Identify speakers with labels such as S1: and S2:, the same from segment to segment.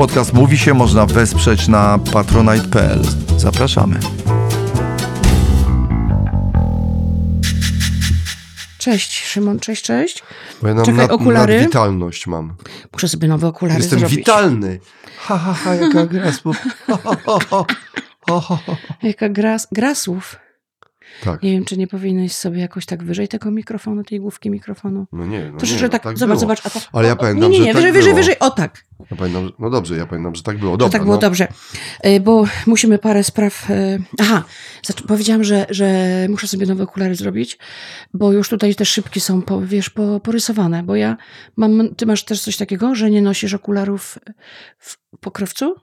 S1: Podcast Mówi się można wesprzeć na patronite.pl. Zapraszamy.
S2: Cześć, Szymon, cześć, cześć.
S3: Bo ja nam
S2: Czekaj,
S3: nad,
S2: okulary?
S3: nadwitalność mam.
S2: Muszę sobie nowe okulary
S3: Jestem
S2: zrobić.
S3: witalny. Ha, ha, ha, jaka gra słów.
S2: Jaka gra, gra słów.
S3: Tak.
S2: Nie wiem, czy nie powinieneś sobie jakoś tak wyżej tego mikrofonu, tej główki mikrofonu.
S3: No nie, no
S2: Troszeczkę
S3: nie, no
S2: tak,
S3: tak
S2: zobacz,
S3: było.
S2: zobacz. A tak,
S3: Ale ja
S2: o,
S3: pamiętam,
S2: Nie, nie,
S3: że
S2: nie,
S3: tak
S2: wyżej, wyżej, wyżej, o tak.
S3: Ja pamiętam, no dobrze, ja pamiętam, że tak było.
S2: Że
S3: Dobra,
S2: tak było
S3: no.
S2: dobrze. Y, Bo musimy parę spraw. y, Aha, powiedziałam, że, że muszę sobie nowe okulary zrobić, bo już tutaj te szybki są, po, wiesz, po, porysowane. Bo ja mam. Ty masz też coś takiego, że nie nosisz okularów w pokrowcu?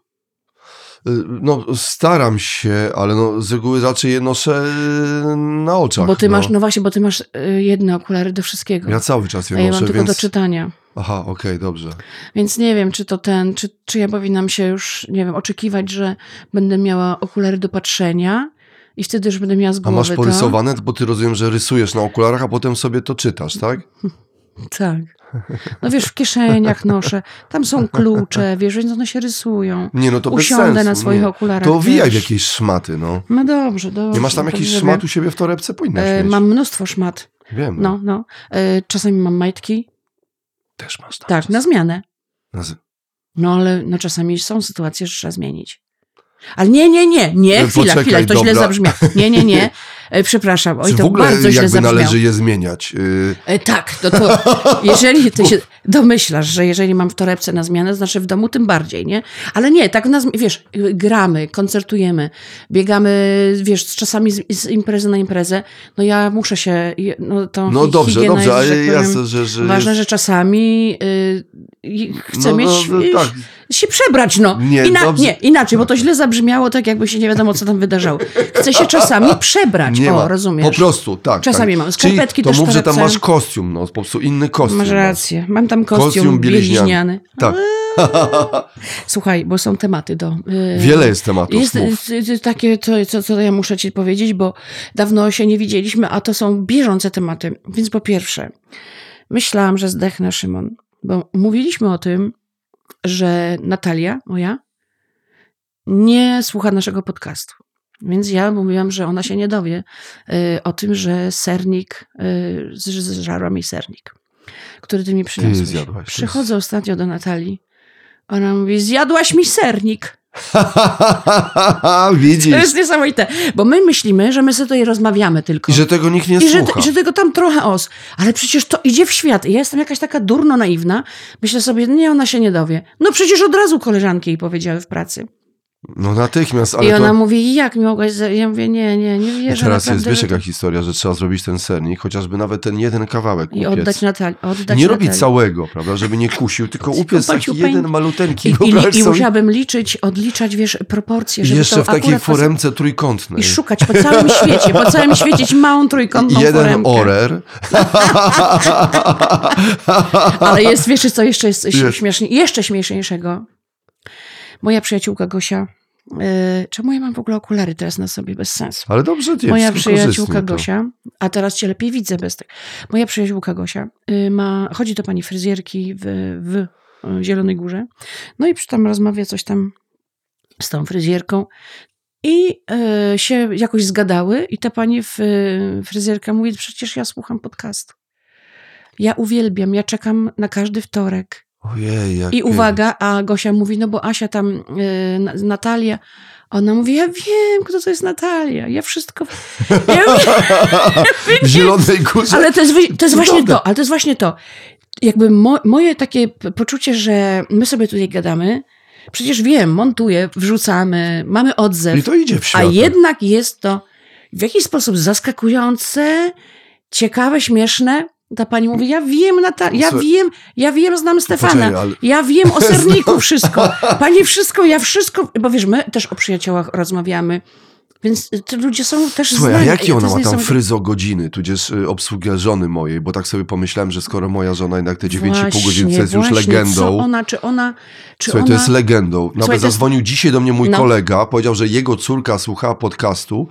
S3: Y, No staram się, ale no z reguły raczej je noszę y, na oczach.
S2: Bo ty
S3: no.
S2: masz, no właśnie, bo ty masz y, jedne okulary do wszystkiego.
S3: Ja cały czas je
S2: a ja
S3: noszę,
S2: mam tylko
S3: więc...
S2: do czytania.
S3: Aha, okej, dobrze.
S2: Więc nie wiem, czy to ten, czy, czy ja powinnam się już, nie wiem, oczekiwać, że będę miała okulary do patrzenia i wtedy już będę miała z
S3: A
S2: głowy
S3: masz
S2: to.
S3: porysowane? Bo ty rozumiem, że rysujesz na okularach, a potem sobie to czytasz, tak?
S2: Tak. No wiesz, w kieszeniach noszę, tam są klucze, wiesz, więc one się rysują.
S3: Nie, no to bez
S2: Usiądę
S3: sensu.
S2: na swoich
S3: nie.
S2: okularach.
S3: To owijaj w jakieś szmaty, no.
S2: No dobrze, dobrze.
S3: Nie masz tam jakiś szmat u siebie w torebce? Powinnaś
S2: E,
S3: mieć.
S2: Mam mnóstwo szmat.
S3: Wiem.
S2: No, no. E, czasami mam majtki.
S3: Też masz tam.
S2: Tak, na zmianę.
S3: Nazy-
S2: No ale no, czasami są sytuacje, że trzeba zmienić. Ale nie, nie, nie, nie,
S3: No,
S2: chwila,
S3: poczekaj,
S2: chwila, to źle
S3: dobra.
S2: zabrzmiało. Nie, nie, nie, e, przepraszam, oj, to
S3: w ogóle
S2: bardzo źle
S3: jakby należy je zmieniać? Yy,
S2: E, tak, to, to jeżeli ty się domyślasz, że jeżeli mam w torebce na zmianę, znaczy w domu tym bardziej, nie? Ale nie, tak wiesz, gramy, koncertujemy, biegamy, wiesz, czasami z, z imprezy na imprezę, no ja muszę się, no to
S3: no dobrze, dobrze, ale
S2: tak
S3: jasne, że... że
S2: Ważne,
S3: jest...
S2: że czasami y, y, chcę
S3: No,
S2: mieć,
S3: no, no, tak.
S2: Się przebrać, no.
S3: Nie,
S2: Ina- nie, inaczej, bo to źle zabrzmiało, tak jakby się nie wiadomo, co tam wydarzało. Chcę się czasami przebrać,
S3: Nie
S2: o,
S3: ma.
S2: rozumiesz?
S3: Po prostu, tak.
S2: Czasami
S3: tak.
S2: mam skarpetki
S3: Czyli to
S2: też
S3: mów, że tam masz kostium, no, po prostu inny kostium.
S2: Masz
S3: masz.
S2: rację. Mam tam kostium,
S3: Kostium bieliźniany.
S2: bieliźniany.
S3: Tak.
S2: Słuchaj, bo są tematy do. yy,
S3: Wiele jest tematów,
S2: Jest
S3: mów.
S2: y, y, takie, to, co, co ja muszę ci powiedzieć, bo dawno się nie widzieliśmy, a to są bieżące tematy. Więc po pierwsze, myślałam, że zdechnę Szymon, bo mówiliśmy o tym, że Natalia, moja, nie słucha naszego podcastu. Więc ja mówiłam, że ona się nie dowie y, o tym, że sernik, y, z- zżarła mi sernik, który ty mi przyniosłeś.
S3: zjadłaś.
S2: Przychodzę ostatnio do Natalii. Ona mówi, zjadłaś mi sernik.
S3: Widzisz.
S2: To jest niesamowite, bo my myślimy, że my sobie tutaj rozmawiamy tylko.
S3: I że tego nikt nie
S2: I że,
S3: słucha.
S2: że tego tam trochę os. Ale przecież to idzie w świat. I ja jestem jakaś taka durno naiwna. Myślę sobie, nie, ona się nie dowie. No przecież od razu koleżanki jej powiedziały w pracy.
S3: No natychmiast, ale
S2: I ona
S3: to...
S2: mówi, jak mi mogłaś... za-" Ja mówię, nie, nie, nie
S3: I
S2: wierzę
S3: teraz jest, wiesz jaka historia, że trzeba zrobić ten sernik, chociażby nawet ten jeden kawałek
S2: I
S3: upiec.
S2: oddać Natalii. Oddać
S3: nie robić całego, prawda, żeby nie kusił, tylko upiec taki jeden maluteńki.
S2: I, i, I musiałabym liczyć, odliczać, wiesz, proporcje,
S3: I
S2: żeby
S3: jeszcze
S2: to
S3: w takiej foremce trójkątnej.
S2: I szukać po całym świecie, po całym świecie małą trójkątną
S3: Jeden
S2: foremkę.
S3: orer.
S2: Ale jest, wiesz co jeszcze jest
S3: Jest.
S2: jeszcze śmieszniejszego. Moja przyjaciółka Gosia, yy, czemu ja mam w ogóle okulary teraz na sobie, bez sensu.
S3: Ale dobrze, nie,
S2: Moja przyjaciółka. Gosia, a teraz cię lepiej widzę bez tych. Moja przyjaciółka Gosia y, ma, chodzi do pani fryzjerki w, w y, Zielonej Górze. No i przy tam rozmawia coś tam z tą fryzjerką. I y, się jakoś zgadały, i ta pani y, fryzjerka mówi: Przecież ja słucham podcastu. Ja uwielbiam, ja czekam na każdy wtorek.
S3: Ojej, jak
S2: I uwaga, a Gosia mówi, no bo Asia tam, y, Na- Natalia, ona mówi, ja wiem, kto to jest Natalia, ja wszystko... Ja
S3: W Zielonej Górze.
S2: ale to jest, to jest właśnie to, ale to jest właśnie to. Jakby mo, moje takie poczucie, że my sobie tutaj gadamy, przecież wiem, montuję, wrzucamy, mamy odzew,
S3: I to idzie w
S2: a
S3: świat.
S2: jednak jest to w jakiś sposób zaskakujące, ciekawe, śmieszne. Ta pani mówi, ja wiem, Natalia, ja wiem, ja wiem, znam Stefana,
S3: Poczekaj, ale-
S2: ja wiem o serniku wszystko. Pani wszystko, ja wszystko, bo wiesz, my też o przyjaciołach rozmawiamy, więc te ludzie są też
S3: Słuchaj, a
S2: znani.
S3: jakie
S2: To
S3: ona ma tam fryzo godziny, tudzież y, obsługę żony mojej, bo tak sobie pomyślałem, że skoro moja żona jednak te 9,5 godzin, co jest już legendą.
S2: Co ona, czy ona, czy
S3: Słuchaj,
S2: ona...
S3: to jest legendą. Nawet
S2: Słuchaj, to jest-
S3: zadzwonił dzisiaj do mnie mój
S2: No.
S3: kolega, powiedział, że jego córka słuchała podcastu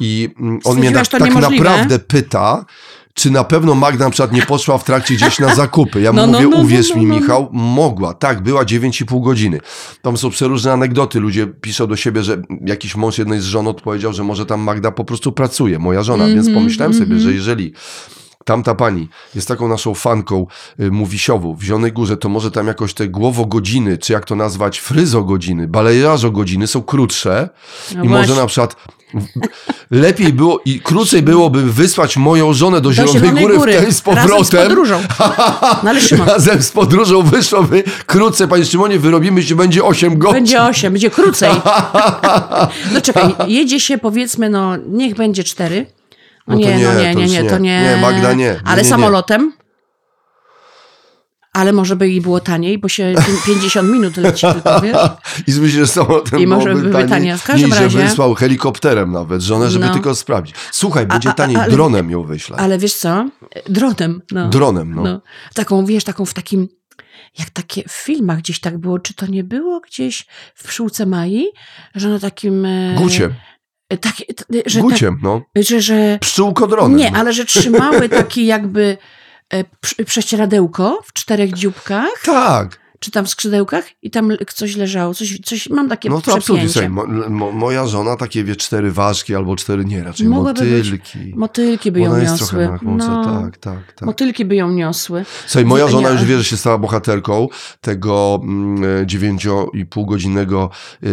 S3: i mm, on mnie
S2: Stwierdziła,
S3: tak,
S2: to
S3: tak
S2: niemożliwe.
S3: naprawdę pyta, czy na pewno Magda na przykład nie poszła w trakcie gdzieś na zakupy. Ja
S2: No, no,
S3: mówię,
S2: no, no,
S3: uwierz
S2: no,
S3: mi
S2: no.
S3: Michał, mogła. Tak, była 9,5 godziny. Tam są przeróżne anegdoty. Ludzie piszą do siebie, że jakiś mąż jednej z żon odpowiedział, że może tam Magda po prostu pracuje, moja żona.
S2: Mhm,
S3: Więc pomyślałem sobie, że jeżeli tamta pani jest taką naszą fanką y, mówisiową w Zielonej Górze, to może tam jakoś te głowogodziny, czy jak to nazwać, fryzogodziny, balejrażogodziny są krótsze
S2: No
S3: i może
S2: właśnie.
S3: na przykład lepiej było i krócej byłoby wysłać moją żonę do,
S2: Do
S3: Zielonej,
S2: Zielonej
S3: Góry,
S2: Góry.
S3: w z
S2: Razem z
S3: powrotem.
S2: podróżą. No ale Szymon,
S3: Razem z podróżą wyszłoby krócej. Panie Szymonie, wyrobimy się, będzie 8 godzin.
S2: będzie 8, będzie krócej. No czekaj, jedzie się powiedzmy, no niech będzie 4. No,
S3: No
S2: nie,
S3: nie,
S2: no nie, nie, nie,
S3: nie.
S2: to nie.
S3: Nie, Magda, nie.
S2: Ale samolotem? Ale może by jej było taniej, bo się pi- 50 minut leci tylko, wiesz?
S3: I myślę, że samolotem
S2: I może
S3: byłoby
S2: były
S3: taniej,
S2: tanie. W każdym
S3: niż
S2: razie-
S3: wysłał helikopterem nawet żonę, żeby
S2: No.
S3: tylko sprawdzić. Słuchaj, będzie
S2: a-
S3: taniej,
S2: ale-
S3: dronem ją wyślę.
S2: Ale wiesz co? Dronem. No.
S3: Dronem, no.
S2: No. Taką, wiesz, taką w takim, jak takie w filmach gdzieś tak było, czy to nie było gdzieś w Pszczółce Mai, że na takim... e,
S3: Guciem,
S2: e, Tak, t- że,
S3: guciem, no.
S2: tak, że, że
S3: Pszczółko dronem.
S2: Nie,
S3: no.
S2: ale że trzymały taki jakby e, prześcieradełko w czterech dzióbkach,
S3: Tak.
S2: Czy tam skrzydełkach i tam coś leżało, coś, coś mam takie
S3: No to absolutnie. Słuchaj, mo, mo, moja żona takie wie cztery ważki albo cztery, nie, raczej
S2: Mogłaby być.
S3: motylki.
S2: Motylki by ją
S3: Ona jest
S2: niosły.
S3: trochę na chmurce,
S2: no,
S3: tak, tak, tak.
S2: Motylki by ją niosły.
S3: Słuchaj, moja żona już wie, że się stała bohaterką tego mm, dziewięcio-i-pół godzinnego y,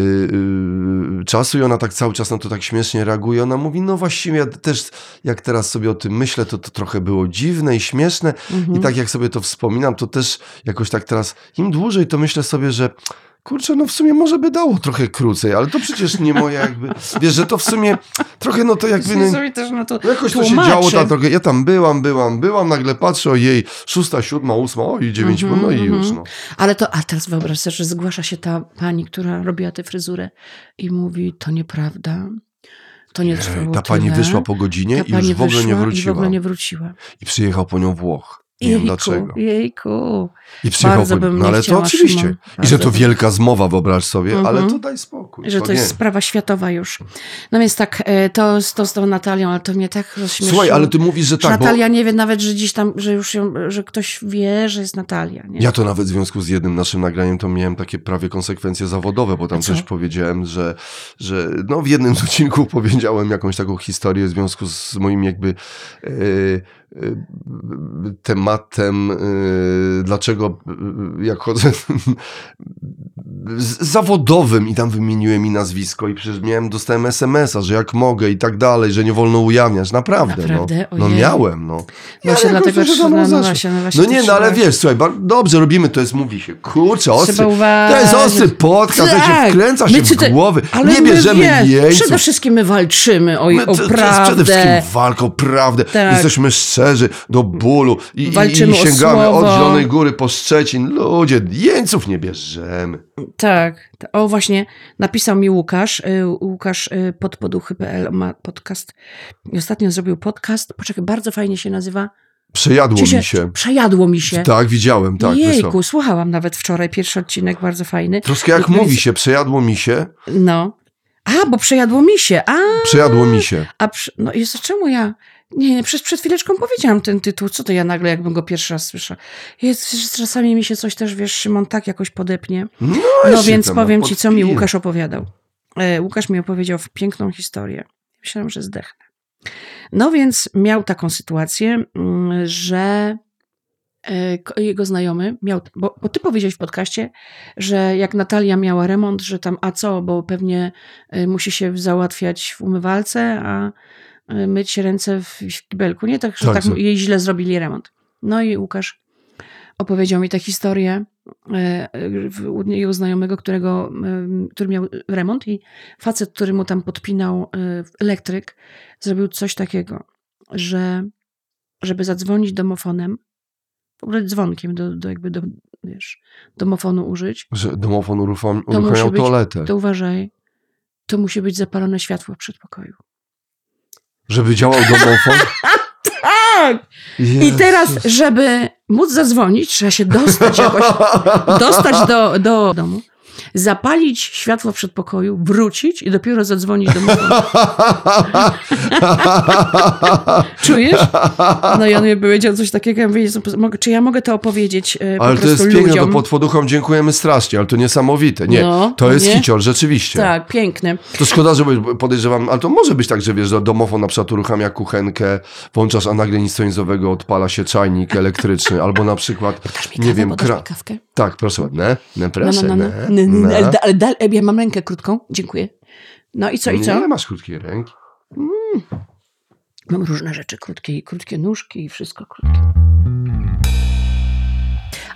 S3: y, czasu i ona tak cały czas na to tak śmiesznie reaguje. Ona mówi, no właściwie ja też jak teraz sobie o tym myślę, to to trochę było dziwne i śmieszne
S2: Mhm.
S3: i tak jak sobie to wspominam, to też jakoś tak teraz im dłużej, to myślę sobie, że kurczę, no w sumie może by dało trochę krócej, ale to przecież nie moje jakby, wiesz, że to w sumie trochę no to jakby... No, no Jakoś to się działo, tam trochę, ja tam byłam, byłam, byłam, nagle patrzę, o jej, szósta, siódma, ósma, o i dziewięć,
S2: Mhm,
S3: no i już,
S2: mhm.
S3: no.
S2: Ale to, a teraz wyobraź sobie, że zgłasza się ta pani, która robiła tę fryzurę i mówi, to nieprawda. To nie trwało
S3: Ta pani
S2: tyle.
S3: wyszła po godzinie
S2: Ta
S3: i już w ogóle nie
S2: wyszła I w
S3: wróciła.
S2: ogóle nie wróciła.
S3: I przyjechał po nią Włoch. Nie wiem dlaczego.
S2: Jejku.
S3: I
S2: Bardzo bym
S3: No ale to oczywiście.
S2: Szymon.
S3: I że to wielka zmowa, wyobraź sobie,
S2: Mhm.
S3: ale to daj spokój.
S2: Że to
S3: nie.
S2: jest sprawa światowa już. No więc tak, e, to, z- to z tą Natalią, ale to mnie tak rozśmieszyło.
S3: Słuchaj, ale ty mówisz, że
S2: Że
S3: tak, bo
S2: Natalia nie wie nawet, że gdzieś tam, że już ją, że ktoś wie, że jest Natalia. Nie?
S3: ja to nawet w związku z jednym naszym nagraniem to miałem takie prawie konsekwencje zawodowe, bo tam
S2: A co?
S3: też powiedziałem, że, że no w jednym z odcinków powiedziałem jakąś taką historię w związku z moim jakby e, tematem, e, dlaczego e, jak chodzę zawodowym i tam wymieniłem i nazwisko i przecież miałem, dostałem SMS-a, że jak mogę i tak dalej, że nie wolno ujawniać. Naprawdę,
S2: Naprawdę?
S3: no. No miałem, no.
S2: Właśnie
S3: Ale
S2: dlatego, no, no właśnie, no właśnie
S3: No nie, no ale wiesz, słuchaj, dobrze robimy, to jest, mówi się, kurczę, ostry, to jest ostry podcast, to się
S2: Tak.
S3: wkręca się w głowy,
S2: Ale
S3: nie
S2: my
S3: bierzemy
S2: wiesz,
S3: jeńców.
S2: Przede wszystkim my walczymy o,
S3: My,
S2: o
S3: to, to jest
S2: prawdę.
S3: przede wszystkim walka o prawdę.
S2: Tak.
S3: Jesteśmy szczerzy do bólu i, i,
S2: Walczymy
S3: i sięgamy od. Zielonej Góry po Szczecin. Ludzie, jeńców nie bierzemy.
S2: Tak. O, właśnie napisał mi Łukasz, y, Łukasz y, podpoduchy.pl ma podcast. I ostatnio zrobił podcast. Poczekaj, bardzo fajnie się nazywa.
S3: Przejadło mi się.
S2: Przejadło mi się.
S3: Tak, widziałem, tak.
S2: Jejku, słuchałam nawet wczoraj pierwszy odcinek, bardzo fajny.
S3: Troszkę jak
S2: i-
S3: mówi się, przejadło mi się,
S2: No. A, bo przejadło mi się. A,
S3: przejadło mi się.
S2: a no Jezu, czemu ja... Nie, nie, przed, przed chwileczką powiedziałam ten tytuł. Co to ja nagle, jakbym go pierwszy raz słyszała? Jest, że czasami mi się coś też, wiesz, Szymon, tak jakoś podepnie.
S3: No,
S2: No więc powiem ci, co mi. Łukasz opowiadał. E, Łukasz mi opowiedział piękną historię. Myślałam, że zdechnę. No więc miał taką sytuację, mm, że e, jego znajomy miał, bo, bo ty powiedziałeś w podcaście, że jak Natalia miała remont, że tam, a co, bo pewnie e, musi się załatwiać w umywalce, a myć ręce w, w kibelku, nie? Tak, że
S3: Tak,
S2: tak,
S3: że-
S2: jej źle zrobili remont. No i Łukasz opowiedział mi tę historię e, w- u jego znajomego, którego, który miał remont i facet, który mu tam podpinał elektryk, zrobił coś takiego, że żeby zadzwonić domofonem, w ogóle dzwonkiem do, do jakby do, wiesz, domofonu użyć,
S3: Że domofon uruchom,
S2: To
S3: toaletę.
S2: to uważaj, to musi być zapalone światło w przedpokoju.
S3: Żeby działał domofon.
S2: Tak! I teraz, żeby móc zadzwonić, trzeba się dostać jakoś, dostać do, do domu. Zapalić światło w przedpokoju, wrócić i dopiero zadzwonić do mofonu. Czujesz? No i on mi powiedział coś takiego, ja mówię, czy ja mogę to opowiedzieć e, po
S3: Ale to jest piękne,
S2: ludziom?
S3: to pod poduchą dziękujemy strasznie, ale to niesamowite. Nie,
S2: No,
S3: to jest
S2: nie?
S3: hicior, rzeczywiście.
S2: Tak, piękne.
S3: To szkoda, że podejrzewam, ale to może być tak, że wiesz, że domofon na przykład uruchamia kuchenkę, włączasz, a nagle nic odpala się czajnik elektryczny, albo na przykład, nie
S2: Kawę,
S3: wiem, kra... Tak, proszę, ne, ne, proszę,
S2: no, no, no.
S3: ne,
S2: Nie,
S3: ne.
S2: ale, ale, da- ja mam rękę krótką, dziękuję. No i co, i co?
S3: Nie masz krótkiej ręki.
S2: Mam różne rzeczy, krótkie, krótkie nóżki i wszystko krótkie.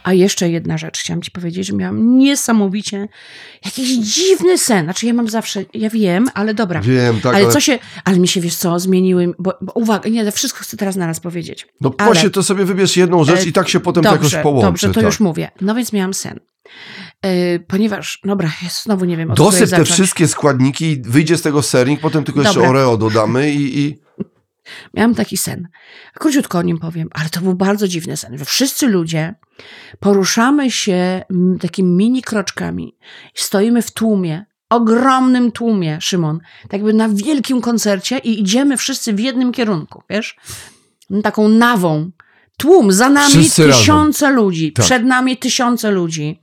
S2: A jeszcze jedna rzecz, chciałam ci powiedzieć, że miałam niesamowicie jakiś dziwny sen. Znaczy ja mam zawsze, ja wiem, ale dobra.
S3: Wiem, tak,
S2: ale
S3: ale...
S2: co się, ale mi się, wiesz co, zmieniły, bo, bo uwaga, nie, wszystko chcę teraz naraz powiedzieć.
S3: No
S2: ale-
S3: właśnie, to sobie wybierz jedną rzecz
S2: E,
S3: i tak się potem to jakoś połączy.
S2: Dobrze, to
S3: tak.
S2: już mówię. No więc miałam sen. Yy, ponieważ, dobra, ja znowu nie wiem,
S3: Dosyp te wszystkie składniki, wyjdzie z tego sernik, potem tylko jeszcze
S2: Dobra.
S3: Oreo dodamy i... i...
S2: Miałam taki sen. Króciutko o nim powiem, ale to był bardzo dziwny sen. Wszyscy ludzie poruszamy się takimi mini kroczkami. Stoimy w tłumie, ogromnym tłumie, Szymon. Tak jakby na wielkim koncercie i idziemy wszyscy w jednym kierunku, wiesz? Taką nawą. Tłum, za nami
S3: Wszyscy razem.
S2: tysiące ludzi,
S3: Tak.
S2: przed nami tysiące ludzi.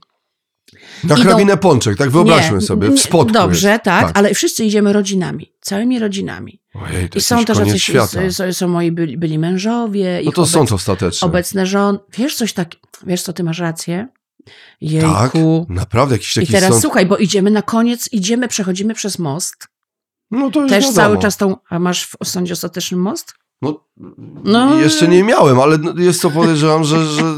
S3: Na
S2: Idą-
S3: hrabinę Pączek, tak wyobraźmy
S2: Nie,
S3: sobie, w spodku
S2: Dobrze,
S3: jest.
S2: tak, ale wszyscy idziemy rodzinami, całymi rodzinami.
S3: Ojej, to
S2: I są też jacyś, są, są moi byli, byli mężowie,
S3: No to
S2: obec,
S3: sąd ostateczny.
S2: obecne żony. Wiesz coś tak, wiesz co, ty masz rację? Jejku.
S3: Tak, naprawdę jakiś
S2: I
S3: taki
S2: teraz
S3: sąd.
S2: słuchaj, bo idziemy na koniec, idziemy, przechodzimy przez most.
S3: No to już
S2: Też
S3: wiadomo.
S2: cały czas tą, a masz w sądzie ostatecznym most?
S3: No,
S2: No.
S3: jeszcze nie miałem, ale no, jest to podejrzewam, że, że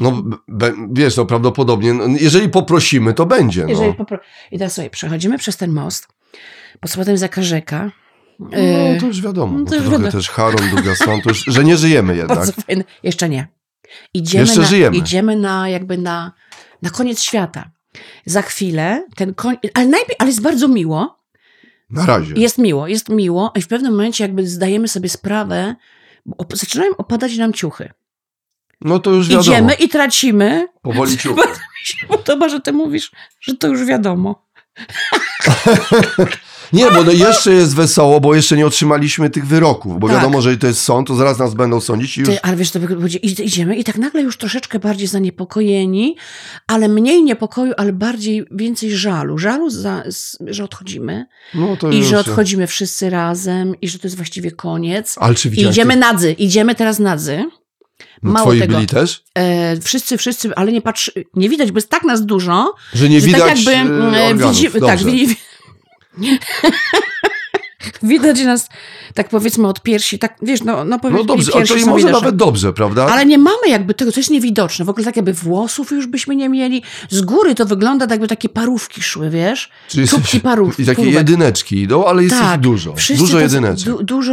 S3: no be, wiesz, no prawdopodobnie, no, jeżeli poprosimy, to będzie. No.
S2: Jeżeli popro... I teraz sobie przechodzimy przez ten most, pod spodem zaka rzeka.
S3: no
S2: Yy,
S3: to już wiadomo,
S2: no to
S3: to
S2: już
S3: trochę
S2: wiadomo.
S3: też Haron, druga strona, to już, że nie żyjemy jednak.
S2: Bardzo fajne. Jeszcze nie. Idziemy
S3: Jeszcze
S2: na,
S3: żyjemy.
S2: Idziemy na jakby na, na koniec świata. Za chwilę ten koń... Ale najpierw, ale jest bardzo miło.
S3: Na razie.
S2: Jest miło, jest miło. I w pewnym momencie jakby zdajemy sobie sprawę, bo op- zaczynają opadać nam ciuchy.
S3: No to już wiadomo.
S2: Idziemy i tracimy.
S3: Powoli ciuch.
S2: Bardzo mi się podoba, że ty mówisz, że to już wiadomo.
S3: Nie, bo no jeszcze jest wesoło, bo jeszcze nie otrzymaliśmy tych wyroków, bo
S2: Tak.
S3: wiadomo, że to jest sąd, to zaraz nas będą sądzić i już...
S2: Ty, ale wiesz, to będzie, id- idziemy i tak nagle już troszeczkę bardziej zaniepokojeni, ale mniej niepokoju, ale bardziej więcej żalu. Żalu, za, z, że odchodzimy
S3: No to
S2: i że odchodzimy wszyscy razem i że to jest właściwie koniec.
S3: Ale czy
S2: I idziemy nadzy, idziemy teraz nadzy.
S3: No,
S2: mało
S3: twoi
S2: tego.
S3: byli też?
S2: E, wszyscy, wszyscy, ale nie patrzy, nie widać, bo jest tak nas dużo,
S3: Że nie
S2: że
S3: widać
S2: tak jakby
S3: e,
S2: e,
S3: Dobrze.
S2: tak, widzi, widać nas, tak powiedzmy od piersi, tak, wiesz, no, no powiedzmy,
S3: No dobrze, ale
S2: piersi
S3: to i
S2: są
S3: może
S2: widoczne.
S3: nawet dobrze, prawda?
S2: Ale nie mamy jakby tego, to jest niewidoczne. W ogóle tak jakby włosów już byśmy nie mieli. Z góry to wygląda tak jakby takie parówki szły, wiesz?
S3: Czyli
S2: Czubki parów.
S3: I takie
S2: parówek.
S3: jedyneczki idą, ale jest
S2: Tak,
S3: ich dużo. Dużo jedyneczek.
S2: Du, dużo,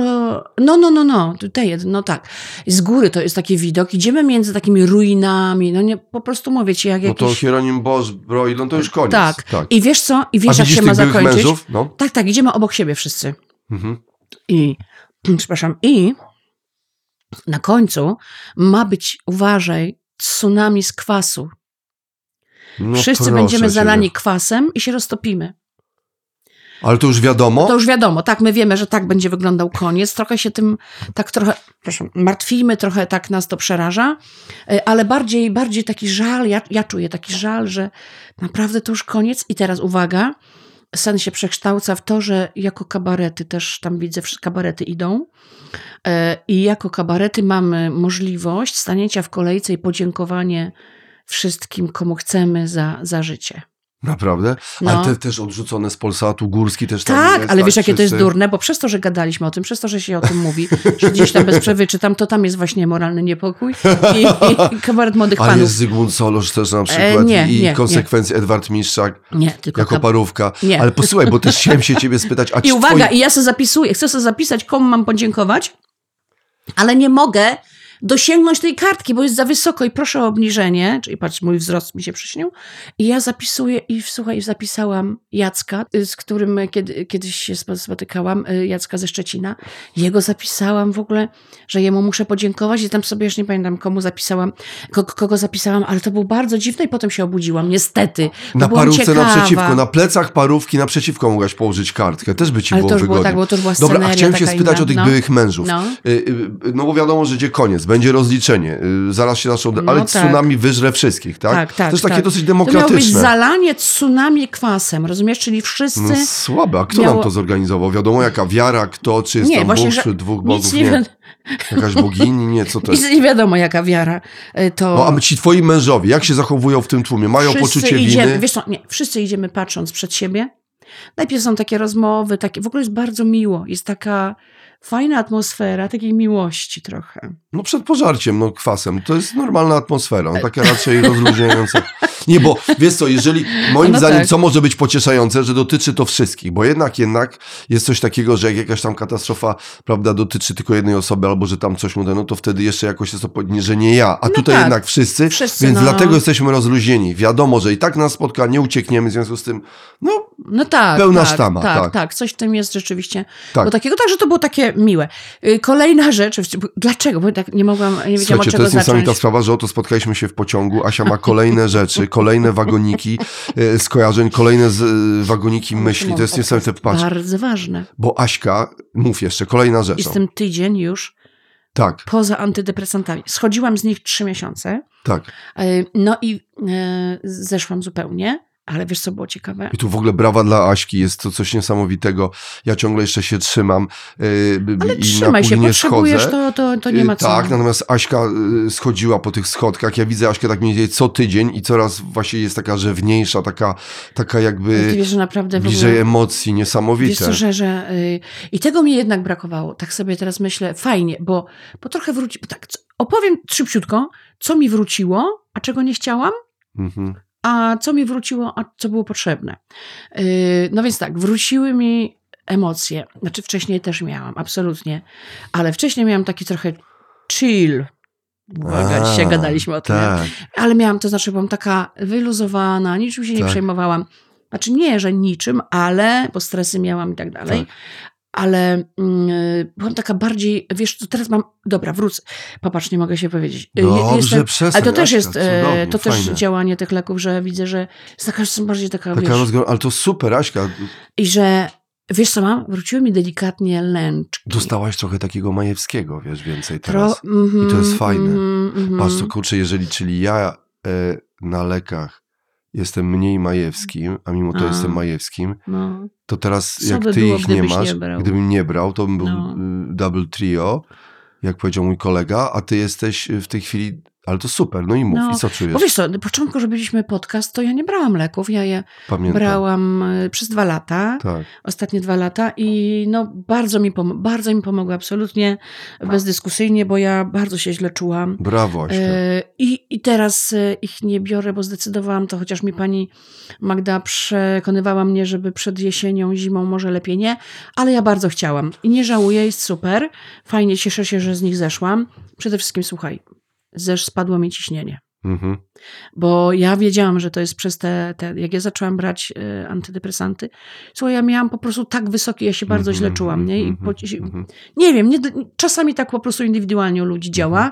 S2: no, no, no, no, te no tak. Z góry to jest taki widok. Idziemy między takimi ruinami, no nie, po prostu mówię ci, jak
S3: No to
S2: jakiś...
S3: Hieronim Bosch, Broil, no to już koniec.
S2: tak.
S3: tak.
S2: I wiesz co? I
S3: A
S2: wiesz, jak
S3: widzisz
S2: się ma zakończyć?
S3: mężów? No.
S2: Tak, tak, idziemy obok siebie wszyscy.
S3: Mhm.
S2: I, przepraszam, i na końcu ma być, uważaj, tsunami z kwasu.
S3: No
S2: Wszyscy będziemy
S3: ciebie.
S2: zalani kwasem i się roztopimy.
S3: Ale to już wiadomo?
S2: To już wiadomo, tak, my wiemy, że tak będzie wyglądał koniec. Trochę się tym, tak trochę, proszę, martwimy, trochę tak nas to przeraża, e, ale bardziej, bardziej taki żal, ja, ja czuję taki żal, że naprawdę to już koniec. I teraz uwaga, sen się przekształca w to, że jako kabarety też tam widzę, kabarety idą. E, I jako kabarety mamy możliwość stanięcia w kolejce i podziękowanie wszystkim, komu chcemy za, za życie.
S3: Naprawdę?
S2: No.
S3: Ale te też odrzucone z Polsatu, Górski też tam
S2: Tak,
S3: jest,
S2: ale wiesz, jakie to jest durne, bo przez to, że gadaliśmy o tym, przez to, że się o tym mówi, że gdzieś tam bez przerwy czytam, to tam jest właśnie moralny niepokój i, i kabaret młodych panów.
S3: jest Zygmunt Solosz też na przykład
S2: nie,
S3: i
S2: nie,
S3: konsekwencje Edward Miszczak
S2: Nie, tylko
S3: jako parówka.
S2: Nie.
S3: Ale posłuchaj, bo też chciałem się ciebie spytać, a
S2: I uwaga, i ja sobie zapisuję, chcę sobie zapisać, komu mam podziękować, ale nie mogę dosięgnąć tej kartki, bo jest za wysoko i proszę o obniżenie, czyli patrz, mój wzrost mi się przyśnił. I ja zapisuję i słuchaj, zapisałam Jacka, y, z którym kiedy, kiedyś się spo- spotykałam, y, Jacka ze Szczecina. Jego zapisałam w ogóle, że jemu muszę podziękować i tam sobie już nie pamiętam komu zapisałam, kogo, zapisałam, ale to było bardzo dziwne i potem się obudziłam, niestety.
S3: Na parówce
S2: ciekawa.
S3: naprzeciwko, na plecach parówki naprzeciwko mogłaś położyć kartkę. Też by ci
S2: Ale
S3: było
S2: to już było tak, bo to była
S3: Dobra, a chciałem się spytać
S2: inna.
S3: o tych
S2: No.
S3: byłych mężów.
S2: No.
S3: Y, No bo wiadomo, że gdzie koniec, będzie rozliczenie, y, zaraz się zaczną,
S2: No
S3: ale
S2: tak.
S3: tsunami wyżre wszystkich, tak?
S2: Tak, tak.
S3: To jest takie
S2: tak.
S3: dosyć
S2: To miało być
S3: demokratyczne.
S2: zalanie tsunami kwasem, rozumiesz? Czyli wszyscy...
S3: No słabe, a kto
S2: miało-
S3: nam to zorganizował? Wiadomo jaka wiara, kto, czy jest
S2: Nie,
S3: tam
S2: właśnie,
S3: Bóg, czy dwóch bogów,
S2: nie,
S3: nie. Jakaś bogini, nie, co to jest?
S2: nie wiadomo jaka wiara. Y, To
S3: No a ci twoi mężowie, jak się zachowują w tym tłumie? Mają
S2: wszyscy
S3: poczucie
S2: idziemy,
S3: winy?
S2: Wiesz co, nie, wszyscy idziemy patrząc przed siebie. Najpierw są takie rozmowy, takie, w ogóle jest bardzo miło. Jest taka fajna atmosfera, takiej miłości trochę.
S3: No przed pożarciem, no kwasem. To jest normalna atmosfera, no, taka raczej rozluźniająca. Nie, bo wiesz co, jeżeli, moim
S2: No
S3: zdaniem,
S2: tak.
S3: co może być pocieszające, że dotyczy to wszystkich, bo jednak, jednak jest coś takiego, że jak jakaś tam katastrofa, prawda, dotyczy tylko jednej osoby, albo że tam coś mu da, no to wtedy jeszcze jakoś jest to, że nie ja, a
S2: No
S3: tutaj
S2: tak.
S3: jednak wszyscy,
S2: Wszyscy,
S3: więc
S2: no.
S3: dlatego jesteśmy rozluźnieni. Wiadomo, że i tak nas spotka, nie uciekniemy, w związku z tym, no
S2: No tak.
S3: Pełna
S2: tak,
S3: sztama,
S2: Tak,
S3: tak.
S2: tak, coś w tym jest rzeczywiście.
S3: Tak.
S2: Bo takiego, także to było takie miłe. Y, Kolejna rzecz, dlaczego? Bo tak nie mogłam, nie wiedziałam
S3: Słuchajcie,
S2: od
S3: to
S2: czego
S3: jest niesamowita
S2: zacząć.
S3: sprawa, że oto spotkaliśmy się w pociągu. Asia ma kolejne rzeczy, kolejne wagoniki e, skojarzeń, kolejne z, e, wagoniki myśli. To jest niesamowite. Patrz,
S2: Bardzo ważne.
S3: bo Aśka, mów jeszcze, kolejna rzecz.
S2: Jestem tydzień już
S3: Tak,
S2: poza antydepresantami. Schodziłam z nich trzy miesiące.
S3: tak.
S2: Y, No i y, zeszłam zupełnie. Ale wiesz, co było ciekawe?
S3: I tu w ogóle brawa dla Aśki, jest to coś niesamowitego. Ja ciągle jeszcze się trzymam b-
S2: Ale
S3: i
S2: trzymaj się, potrzebujesz,
S3: schodzę.
S2: to, to, to nie
S3: Y,
S2: ma co.
S3: Tak, natomiast Aśka y, schodziła po tych schodkach. Ja widzę Aśkę tak mniej więcej co tydzień i coraz właśnie jest taka rzewniejsza, taka, taka jakby
S2: wiesz, że naprawdę
S3: bliżej
S2: ogóle...
S3: emocji,
S2: Wiesz
S3: niesamowite.
S2: co, że, że y, i tego mi jednak brakowało. Tak sobie teraz myślę, fajnie, bo, bo trochę wróci, bo tak, opowiem szybciutko, co mi wróciło, a czego nie chciałam,
S3: Mhm.
S2: A co mi wróciło, a co było potrzebne. Y, no więc tak, wróciły mi emocje. Znaczy wcześniej też miałam, absolutnie. Ale wcześniej miałam taki trochę chill. Uwaga, dzisiaj gadaliśmy o tym. nie?
S3: Tak.
S2: Ale miałam, to znaczy byłam taka wyluzowana, niczym się nie
S3: Tak.
S2: przejmowałam. Znaczy nie, że niczym, ale, bo stresy miałam i tak dalej.
S3: Tak.
S2: Ale mm, byłam taka bardziej, wiesz, to teraz mam, dobra, wrócę. Popatrz, nie mogę się powiedzieć. Y,
S3: Dobrze,
S2: jestem-
S3: przestań,
S2: Ale to też
S3: Aśka,
S2: jest, e,
S3: cudownie,
S2: to też
S3: fajne.
S2: działanie tych leków, że widzę, że jest taka, jestem bardziej taka,
S3: Taka
S2: wiesz.
S3: Ale to super, Aśka.
S2: i że, wiesz co mam? Wróciły mi delikatnie lęczki.
S3: Dostałaś trochę takiego Majewskiego, wiesz, więcej
S2: Tro,
S3: teraz.
S2: mhm,
S3: I to jest fajne.
S2: mhm, mhm.
S3: Patrz, to kurczę, jeżeli, czyli ja e, na lekach jestem mniej Majewskim, a mimo to
S2: A.
S3: jestem Majewskim,
S2: No.
S3: to teraz
S2: Co
S3: jak ty
S2: było,
S3: ich nie masz,
S2: nie brał?
S3: gdybym nie brał, to bym był
S2: No.
S3: y, double trio, jak powiedział mój kolega, a ty jesteś y, w tej chwili, ale to super, no i mów,
S2: No,
S3: i co czujesz?
S2: Bo wiesz co, na początku, że byliśmy podcast, to ja nie brałam leków, ja je
S3: Pamiętam.
S2: brałam y, przez dwa lata,
S3: Tak.
S2: ostatnie dwa lata i no bardzo mi, pom- bardzo mi pomogło, absolutnie bezdyskusyjnie, bo ja bardzo się źle czułam.
S3: Brawo.
S2: E, I, I teraz e, ich nie biorę, bo zdecydowałam to, chociaż mi pani Magda przekonywała mnie, żeby przed jesienią, zimą może lepiej nie, ale ja bardzo chciałam i nie żałuję, jest super. Fajnie, cieszę się, że z nich zeszłam. Przede wszystkim słuchaj, zesz spadło mi ciśnienie.
S3: Mhm.
S2: Bo ja wiedziałam, że to jest przez te, te jak ja zaczęłam brać e, antydepresanty, słuchaj, ja miałam po prostu tak wysoki, ja się bardzo
S3: Mhm,
S2: źle czułam, nie? I
S3: mhm,
S2: po,
S3: mhm.
S2: nie wiem, nie, czasami tak po prostu indywidualnie u ludzi działa.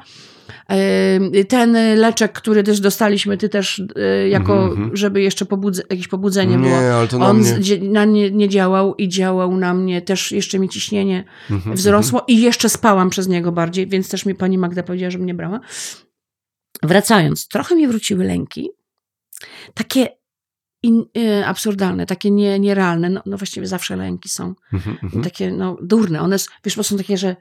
S2: Ten leczek, który też dostaliśmy, ty też e, jako,
S3: Mhm, mhm.
S2: żeby jeszcze pobudze, jakieś pobudzenie było.
S3: Nie, ale to na
S2: On
S3: mnie...
S2: na nie, nie działał i działał na mnie, też jeszcze mi ciśnienie
S3: Mhm,
S2: wzrosło i jeszcze spałam przez niego bardziej, więc też mi pani Magda powiedziała, żebym nie brała. Wracając, trochę mi wróciły lęki, takie in, y, absurdalne, takie nie, nierealne, no, no właściwie zawsze lęki są,
S3: mhm, mhm.
S2: takie no durne, one, wiesz, bo są takie, że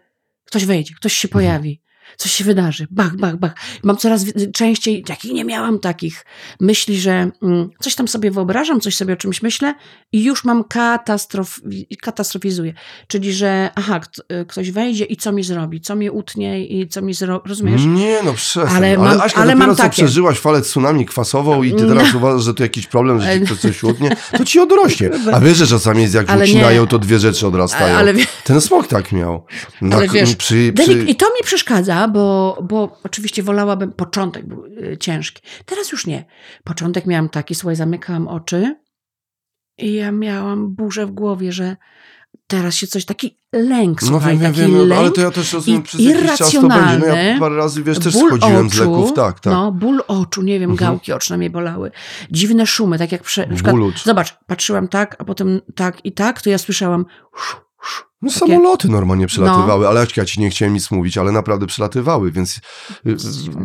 S2: ktoś wejdzie, ktoś się
S3: Mhm.
S2: pojawi, coś się wydarzy, bach, bach, bach. Mam coraz częściej, takich nie miałam takich myśli, że mm, coś tam sobie wyobrażam, coś sobie o czymś myślę i już mam katastrof, katastrofizuję. Czyli, że aha, y, ktoś wejdzie i co mi zrobi, co mi utnie i co mi zrobi, rozumiesz?
S3: Nie, no przestań.
S2: Ale
S3: Ale,
S2: mam-
S3: Aśka,
S2: ale
S3: dopiero
S2: mam
S3: co
S2: takie.
S3: przeżyłaś falę tsunami kwasową i ty teraz uważasz, że to jakiś problem, że ci coś utnie, to ci odrośnie. A wiesz, że czasami jest jak
S2: Ale
S3: ucinają, to dwie rzeczy odrastają.
S2: Ale wie-
S3: Ten smok tak miał. Na,
S2: Ale wiesz,
S3: przy, przy...
S2: I to mi przeszkadza, Bo, bo oczywiście wolałabym, początek był y, ciężki. Teraz już nie. Początek miałam taki, słuchaj, zamykałam oczy i ja miałam burzę w głowie, że teraz się coś, taki lęk,
S3: No
S2: słuchaj,
S3: wiem, wiem,
S2: taki
S3: wiem,
S2: lęk.
S3: ale to ja też rozumiem, przez jakiś czas to będzie. No ja parę razy, wiesz, też schodziłem z
S2: oczu,
S3: leków, tak, tak.
S2: No, ból oczu, nie wiem,
S3: Mhm.
S2: gałki oczne mnie bolały. Dziwne szumy, tak jak prze, na przykład. Zobacz, patrzyłam tak, a potem tak i tak, to ja słyszałam szu,
S3: No
S2: takie-
S3: samoloty normalnie przelatywały,
S2: No.
S3: ale Aśka, ja ci nie chciałem nic mówić, ale naprawdę przelatywały, więc y, y,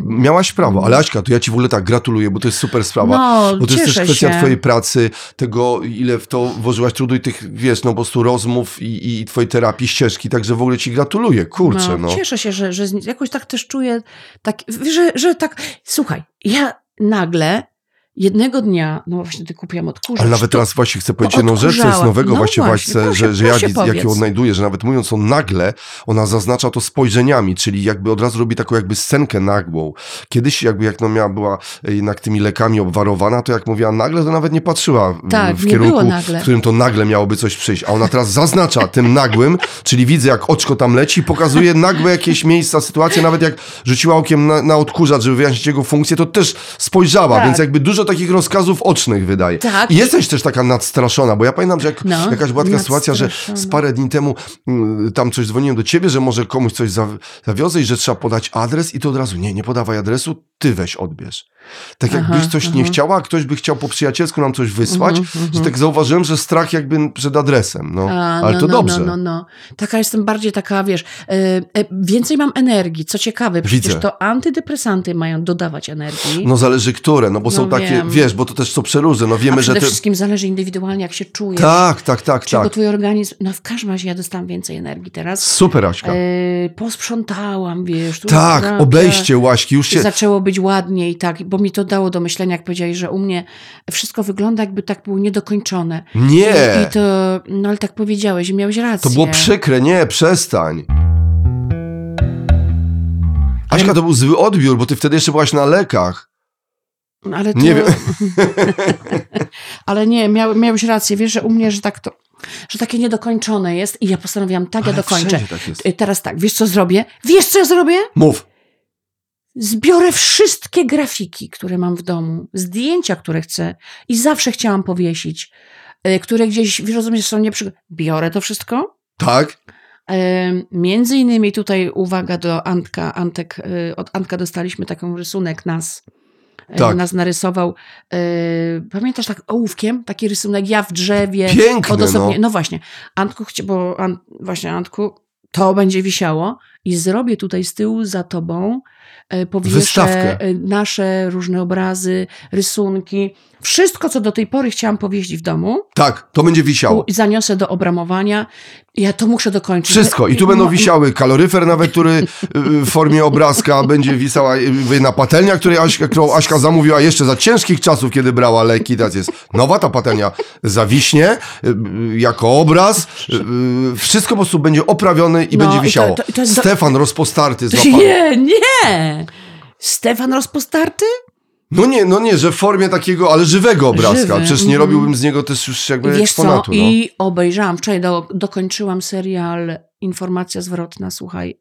S3: miałaś prawo. Ale Aśka, to ja ci w ogóle tak gratuluję, bo to jest super sprawa.
S2: No,
S3: Bo to jest też kwestia
S2: się.
S3: twojej pracy, tego ile w to włożyłaś trudu i tych, wiesz, no po prostu rozmów i, i twojej terapii, ścieżki, także w ogóle ci gratuluję, kurczę, no.
S2: Cieszę się, że, że jakoś tak też czuję, tak, że, że tak, słuchaj, ja nagle jednego dnia, no właśnie ty kupiłam odkurzacz.
S3: Ale nawet
S2: to-
S3: teraz właśnie chcę powiedzieć jedną rzecz, co jest nowego
S2: No
S3: właśnie,
S2: właśnie,
S3: że, że ja jak ją odnajduję, że nawet mówiąc o nagle, ona zaznacza to spojrzeniami, czyli jakby od razu robi taką jakby scenkę nagłą. Kiedyś jakby jak no miała, była jednak tymi lekami obwarowana, to jak mówiła nagle, to nawet nie patrzyła w-
S2: Tak,
S3: w kierunku, w którym to nagle miałoby coś przyjść. A ona teraz zaznacza tym nagłym, czyli widzę jak oczko tam leci, pokazuje nagłe jakieś miejsca, sytuacje, nawet jak rzuciła okiem na, na odkurzacz, żeby wyjaśnić jego funkcję, to też spojrzała,
S2: Tak.
S3: więc jakby dużo takich rozkazów ocznych wydaje.
S2: Tak.
S3: I jesteś też taka nadstraszona, bo ja pamiętam, że jak
S2: No,
S3: jakaś była taka sytuacja, że z parę dni temu mm, tam coś dzwoniłem do ciebie, że może komuś coś za, zawiozę i że trzeba podać adres i to od razu, nie, nie podawaj adresu, ty weź odbierz. Tak
S2: Aha,
S3: jakbyś coś nie
S2: aha.
S3: chciała, a ktoś by chciał po przyjacielsku nam coś wysłać,
S2: Mhm,
S3: że tak zauważyłem, że strach jakby przed adresem, no.
S2: A,
S3: Ale
S2: no,
S3: to
S2: no,
S3: dobrze.
S2: No, no, no. Taka jestem bardziej taka, wiesz, e, e, więcej mam energii. Co ciekawe, przecież
S3: Widzę.
S2: to antydepresanty mają dodawać energii.
S3: No zależy które, no bo są
S2: No
S3: takie,
S2: wiem.
S3: wiesz, bo to też co przeróżne, no wiemy,
S2: A
S3: że
S2: przede
S3: te...
S2: wszystkim zależy indywidualnie, jak się czujesz.
S3: Tak, tak, tak,
S2: Czego
S3: tak.
S2: twój organizm... No w każdym razie ja dostałam więcej energii teraz.
S3: Super, Aśka.
S2: E, posprzątałam, wiesz. tu
S3: tak,
S2: naprawdę
S3: obejście Łaśki, już się...
S2: Zaczęło być ładniej, tak, bo mi to dało do myślenia, jak powiedziałeś, że u mnie wszystko wygląda, jakby tak było niedokończone.
S3: Nie!
S2: I, i to, no ale tak powiedziałeś, i miałeś rację.
S3: To było przykre, nie, przestań. Aśka, to był zły odbiór, bo ty wtedy jeszcze byłaś na lekach.
S2: Ale to...
S3: Nie wiem.
S2: ale nie, miał, miałeś rację, wiesz, że u mnie, że tak to, że takie niedokończone jest i ja postanowiłam, tak, ja
S3: Ale
S2: dokończę.
S3: wszędzie tak
S2: Teraz tak, wiesz co zrobię? Wiesz co ja zrobię?
S3: Mów.
S2: Zbiorę wszystkie grafiki, które mam w domu, zdjęcia, które chcę i zawsze chciałam powiesić, y, które gdzieś, rozumiesz, są nieprzy... Biorę to wszystko.
S3: Tak?
S2: Ym, Między innymi tutaj uwaga do Antka. Antek, y, od Antka dostaliśmy taką rysunek nas.
S3: Tak.
S2: Nas narysował. Pamiętasz tak ołówkiem? Taki rysunek ja w drzewie.
S3: Piękny,
S2: odosobnie-
S3: no.
S2: no właśnie. Antku, bo An, właśnie Antku, to będzie wisiało i zrobię tutaj z tyłu za tobą powieszę
S3: Wystawkę.
S2: y, nasze różne obrazy, rysunki. Wszystko, co do tej pory chciałam powieść w domu,
S3: Tak, to będzie wisiało.
S2: i zaniosę do obramowania. Ja to muszę dokończyć.
S3: Wszystko. I tu będą
S2: No,
S3: wisiały kaloryfer nawet, który y, w formie obrazka będzie wisała y, jedna patelnia, której Aśka, którą Aśka zamówiła jeszcze za ciężkich czasów, kiedy brała leki. Teraz jest nowa ta patelnia zawiśnie y, jako obraz. Wszystko po prostu będzie oprawione i
S2: No,
S3: będzie
S2: i to-
S3: wisiało.
S2: to- i to jest do-
S3: Stefan rozpostarty złapany.
S2: Nie, nie! Stefan rozpostarty?
S3: No nie, no nie, że w formie takiego, ale żywego obrazka.
S2: Żywy,
S3: Przecież nie robiłbym z niego też już jakby
S2: Wiesz co?
S3: eksponatu. No.
S2: I obejrzałam, wczoraj do, dokończyłam serial Informacja zwrotna, słuchaj.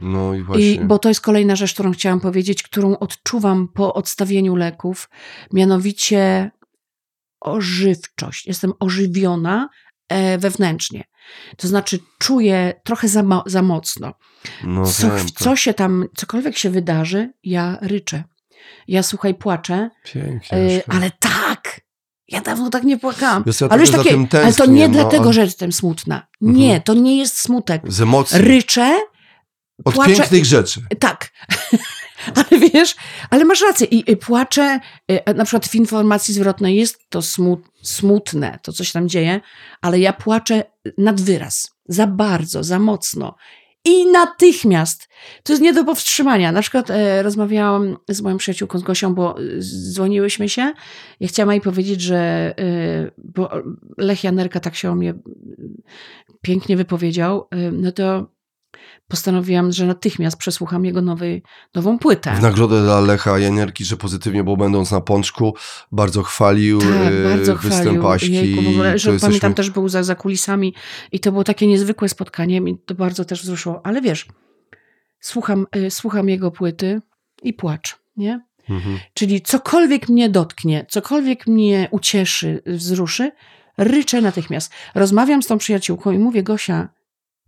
S3: no i właśnie.
S2: I, bo to jest kolejna rzecz, którą chciałam powiedzieć, którą odczuwam po odstawieniu leków, mianowicie ożywczość. Jestem ożywiona e, wewnętrznie. To znaczy czuję trochę za, mo- za mocno.
S3: no,
S2: Co,
S3: wiem,
S2: co się tam, cokolwiek się wydarzy, ja ryczę. Ja słuchaj, płaczę,
S3: Pięknie. Aśka.
S2: ale tak! Ja dawno tak nie płakałam.
S3: Wiesz, ja
S2: ale, już takie,
S3: tym
S2: ale to
S3: tęsknię,
S2: nie
S3: no,
S2: dlatego,
S3: ale-
S2: że jestem smutna. Nie,
S3: Mhm.
S2: to nie jest smutek.
S3: Z emocji.
S2: Ryczę,
S3: Od
S2: płaczę-
S3: pięknych rzeczy.
S2: tak. ale wiesz, ale masz rację. I, płaczę, y, na przykład w informacji zwrotnej jest to smut, smutne, to co się tam dzieje, ale ja płaczę nad wyraz. Za bardzo, za mocno. I natychmiast. To jest nie do powstrzymania. Na przykład e, rozmawiałam z moją przyjaciółką, z Gosią, bo e, dzwoniłyśmy się. Ja chciałam jej powiedzieć, że e, bo Lech Janerka tak się o mnie pięknie wypowiedział, e, no to postanowiłam, że natychmiast przesłucham jego nowej, nową płytę.
S3: W nagrodę dla Lecha Janerki, że pozytywnie, bo będąc na pączku, bardzo chwalił
S2: Tak,
S3: e,
S2: bardzo
S3: występ. Aśki.
S2: Jejku, w ogóle, że
S3: jesteśmy-
S2: pamiętam też był za, za kulisami i to było takie niezwykłe spotkanie i to bardzo też wzruszyło. Ale wiesz, słucham, y, słucham jego płyty i płacz, nie?
S3: Mhm.
S2: Czyli cokolwiek mnie dotknie, cokolwiek mnie ucieszy, wzruszy, ryczę natychmiast. Rozmawiam z tą przyjaciółką i mówię, Gosia,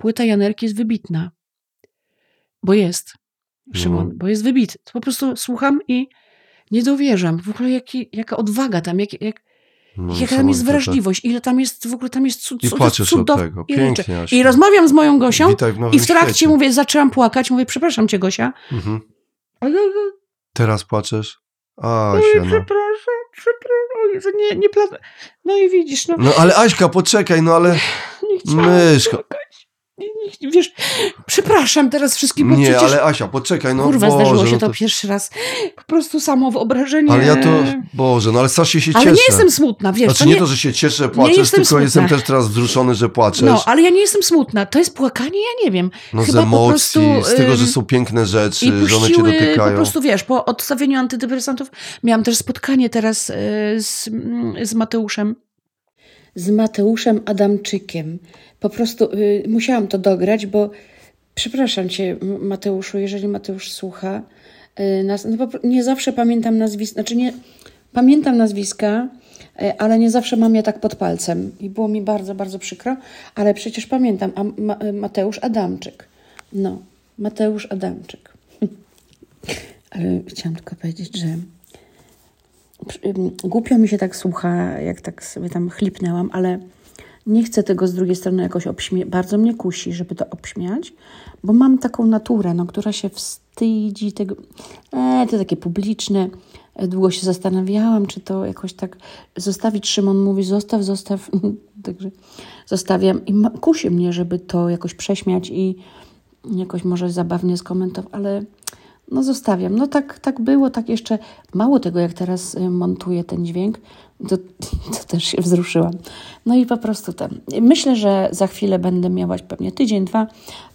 S2: płyta Janerki jest wybitna. Bo jest, Szymon,
S3: No.
S2: bo jest wybitny. Po prostu słucham i nie dowierzam. W ogóle jaki, jaka odwaga tam, jak, jak,
S3: No,
S2: jaka tam jest
S3: niesamowite.
S2: wrażliwość, ile tam jest, w ogóle tam jest cud,
S3: I
S2: cud,
S3: płaczesz od
S2: cudow-
S3: tego.
S2: i.
S3: Pięknie, Asiu.
S2: I rozmawiam z moją Gosią
S3: w
S2: i w trakcie
S3: świecie.
S2: mówię, zaczęłam płakać, mówię, przepraszam cię Gosia.
S3: Mhm. Teraz płaczesz? Asia, no.
S2: przepraszam, przepraszam, nie, nie plan... No i widzisz, no,
S3: No ale Aśka, poczekaj, no ale...
S2: nie chciałam
S3: myszko.
S2: płakać. Wiesz, przepraszam teraz wszystkich, bo
S3: Nie,
S2: przecież...
S3: ale Asia, poczekaj, no
S2: Kurwa,
S3: Boże,
S2: zdarzyło się
S3: no
S2: to pierwszy raz. Po prostu samo wyobrażenie.
S3: Ale ja to... Boże, no ale strasznie się
S2: Ale
S3: cieszę.
S2: nie jestem smutna, wiesz.
S3: Znaczy
S2: to
S3: nie,
S2: nie,
S3: to, że się cieszę, płaczesz,
S2: jestem
S3: tylko
S2: smutna.
S3: jestem też teraz wzruszony, że płaczesz.
S2: No, ale ja nie jestem smutna. To jest płakanie, ja nie wiem.
S3: No z
S2: Chyba po
S3: emocji,
S2: prostu,
S3: z tego, że są piękne rzeczy,
S2: I
S3: że one cię
S2: puściły,
S3: dotykają.
S2: po prostu wiesz, po odstawieniu antydepresantów miałam też spotkanie teraz y, z, mm, z Mateuszem. Z Mateuszem Adamczykiem. Po prostu y, musiałam to dograć, bo przepraszam cię, Mateuszu, jeżeli Mateusz słucha y, nas, no, nie zawsze pamiętam nazwiska, znaczy nie, pamiętam nazwiska, y, ale nie zawsze mam je tak pod palcem i było mi bardzo, bardzo przykro, ale przecież pamiętam, a Ma, y, Mateusz Adamczyk. No, Mateusz Adamczyk. Ale chciałam tylko powiedzieć, że głupio mi się tak słucha, jak tak sobie tam chlipnęłam, ale nie chcę tego z drugiej strony jakoś obśmiać. Bardzo mnie kusi, żeby to obśmiać, bo mam taką naturę, no, która się wstydzi tego. E, to takie publiczne. E, Długo się zastanawiałam, czy to jakoś tak zostawić. Szymon mówi, zostaw, zostaw. Także zostawiam. I kusi mnie, żeby to jakoś prześmiać i jakoś może zabawnie skomentować, ale no zostawiam. No tak, tak było, tak jeszcze mało tego, jak teraz y, montuję ten dźwięk, to, to też się wzruszyłam. No i po prostu tam. Myślę, że za chwilę będę miała pewnie tydzień, dwa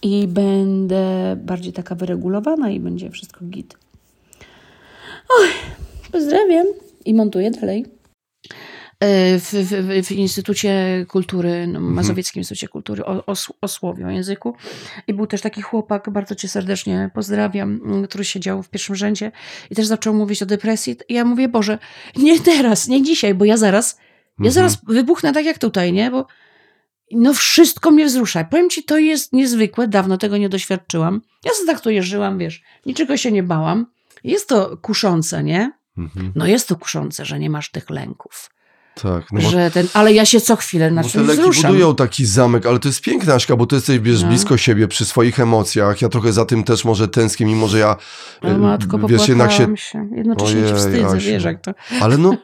S2: i będę bardziej taka wyregulowana i będzie wszystko git. Oj, pozdrawiam i montuję dalej. E, W, w, w Instytucie Kultury, no, Mazowieckim Instytucie Kultury o, o, Osłowie, o języku. I był też taki chłopak, bardzo cię serdecznie pozdrawiam, który siedział w pierwszym rzędzie i też zaczął mówić o depresji. I ja mówię, Boże, nie teraz, nie dzisiaj, bo ja zaraz, ja
S3: Mhm.
S2: zaraz wybuchnę tak jak tutaj, nie? Bo no wszystko mnie wzrusza. Powiem ci, to jest niezwykłe, dawno tego nie doświadczyłam. Ja sobie tak to jeżyłam, wiesz, niczego się nie bałam. Jest to kuszące, nie?
S3: Mhm.
S2: No jest to kuszące, że nie masz tych lęków.
S3: Tak, no
S2: że ten, ale ja się co chwilę na czymś wzruszam.
S3: budują taki zamek, ale to jest piękne, Aśka, bo ty jesteś wiesz,
S2: No.
S3: blisko siebie, przy swoich emocjach. Ja trochę za tym też może tęsknię, mimo że ja,
S2: O
S3: e,
S2: matko,
S3: wiesz, jednak się...
S2: się. Jednocześnie
S3: Ojej,
S2: się wstydzę,
S3: Asiu.
S2: wiesz jak to.
S3: Ale no,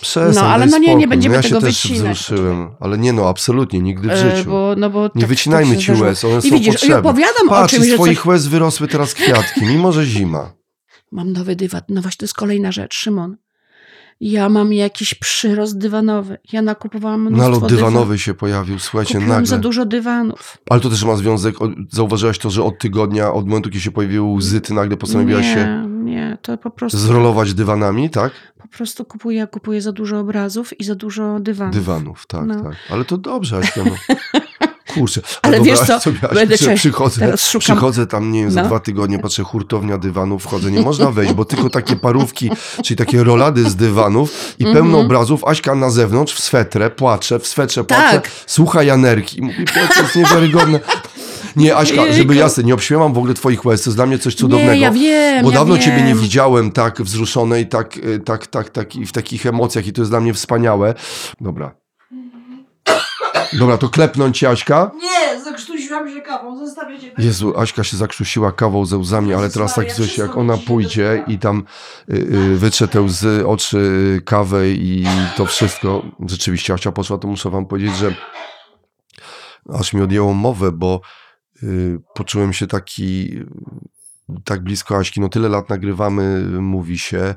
S3: przestań,
S2: No, ale no nie, nie
S3: spokój.
S2: będziemy
S3: no, ja
S2: tego
S3: się też
S2: wycinać,
S3: wzruszyłem. Ale nie no, absolutnie, nigdy w
S2: E,
S3: życiu.
S2: Bo, no bo
S3: Nie
S2: tak-
S3: wycinajmy
S2: tak się
S3: ci łez, one
S2: I
S3: są
S2: widzisz,
S3: potrzebne.
S2: i opowiadam
S3: Patrz,
S2: o czymś,
S3: z twoich
S2: coś...
S3: łez wyrosły teraz kwiatki, mimo że zima.
S2: Mam nowy dywan. No właśnie, to jest kolejna rzecz, Szymon. Ja mam jakiś przyrost dywanowy. Ja nakupowałam mnóstwo
S3: Nalot dywanowy się pojawił, słuchajcie,
S2: Kupiłam
S3: nagle.
S2: za dużo dywanów.
S3: Ale to też ma związek, zauważyłaś to, że od tygodnia, od momentu, kiedy się pojawiły łzy, ty nagle postanowiłaś
S2: nie,
S3: się
S2: nie, to po prostu,
S3: zrolować dywanami, tak?
S2: po prostu kupuję, kupuję za dużo obrazów i za dużo dywanów.
S3: Dywanów, tak,
S2: No.
S3: tak. Ale to dobrze, Aśka, no. Kurczę.
S2: Ale wiesz co,
S3: Sobie,
S2: będę cię-
S3: przychodzę,
S2: teraz szukam-
S3: przychodzę tam, nie wiem, za
S2: No.
S3: dwa tygodnie, patrzę, hurtownia dywanów, wchodzę, nie można wejść, bo tylko takie parówki, czyli takie rolady z dywanów i pełno
S2: Mhm.
S3: obrazów, Aśka na zewnątrz, w swetrze, płacze, w swetrze płacze,
S2: Tak.
S3: słucha Janerki mówi, to jest niewiarygodne. Nie, Aśka, żeby jasne, nie obśmiewam w ogóle twoich łez, to jest dla mnie coś cudownego.
S2: Nie, ja wiem,
S3: Bo
S2: ja
S3: dawno
S2: wiem.
S3: ciebie nie widziałem tak wzruszonej, tak, y, tak, tak, tak i w takich emocjach i to jest dla mnie wspaniałe. Dobra. Dobra, to klepnąć cię, Aśka.
S2: Nie, zakrztusiłam się kawą, zostawię cię.
S3: Jezu, Aśka się zakrzusiła kawą ze łzami, ale teraz tak coś, jak ona pójdzie i tam y, y, wytrze te łzy, oczy, y, kawę i to wszystko. Rzeczywiście, Asia poszła, to muszę wam powiedzieć, że aż mi odjęło mowę, bo y, poczułem się taki y, tak blisko Aśki. No tyle lat nagrywamy, mówi się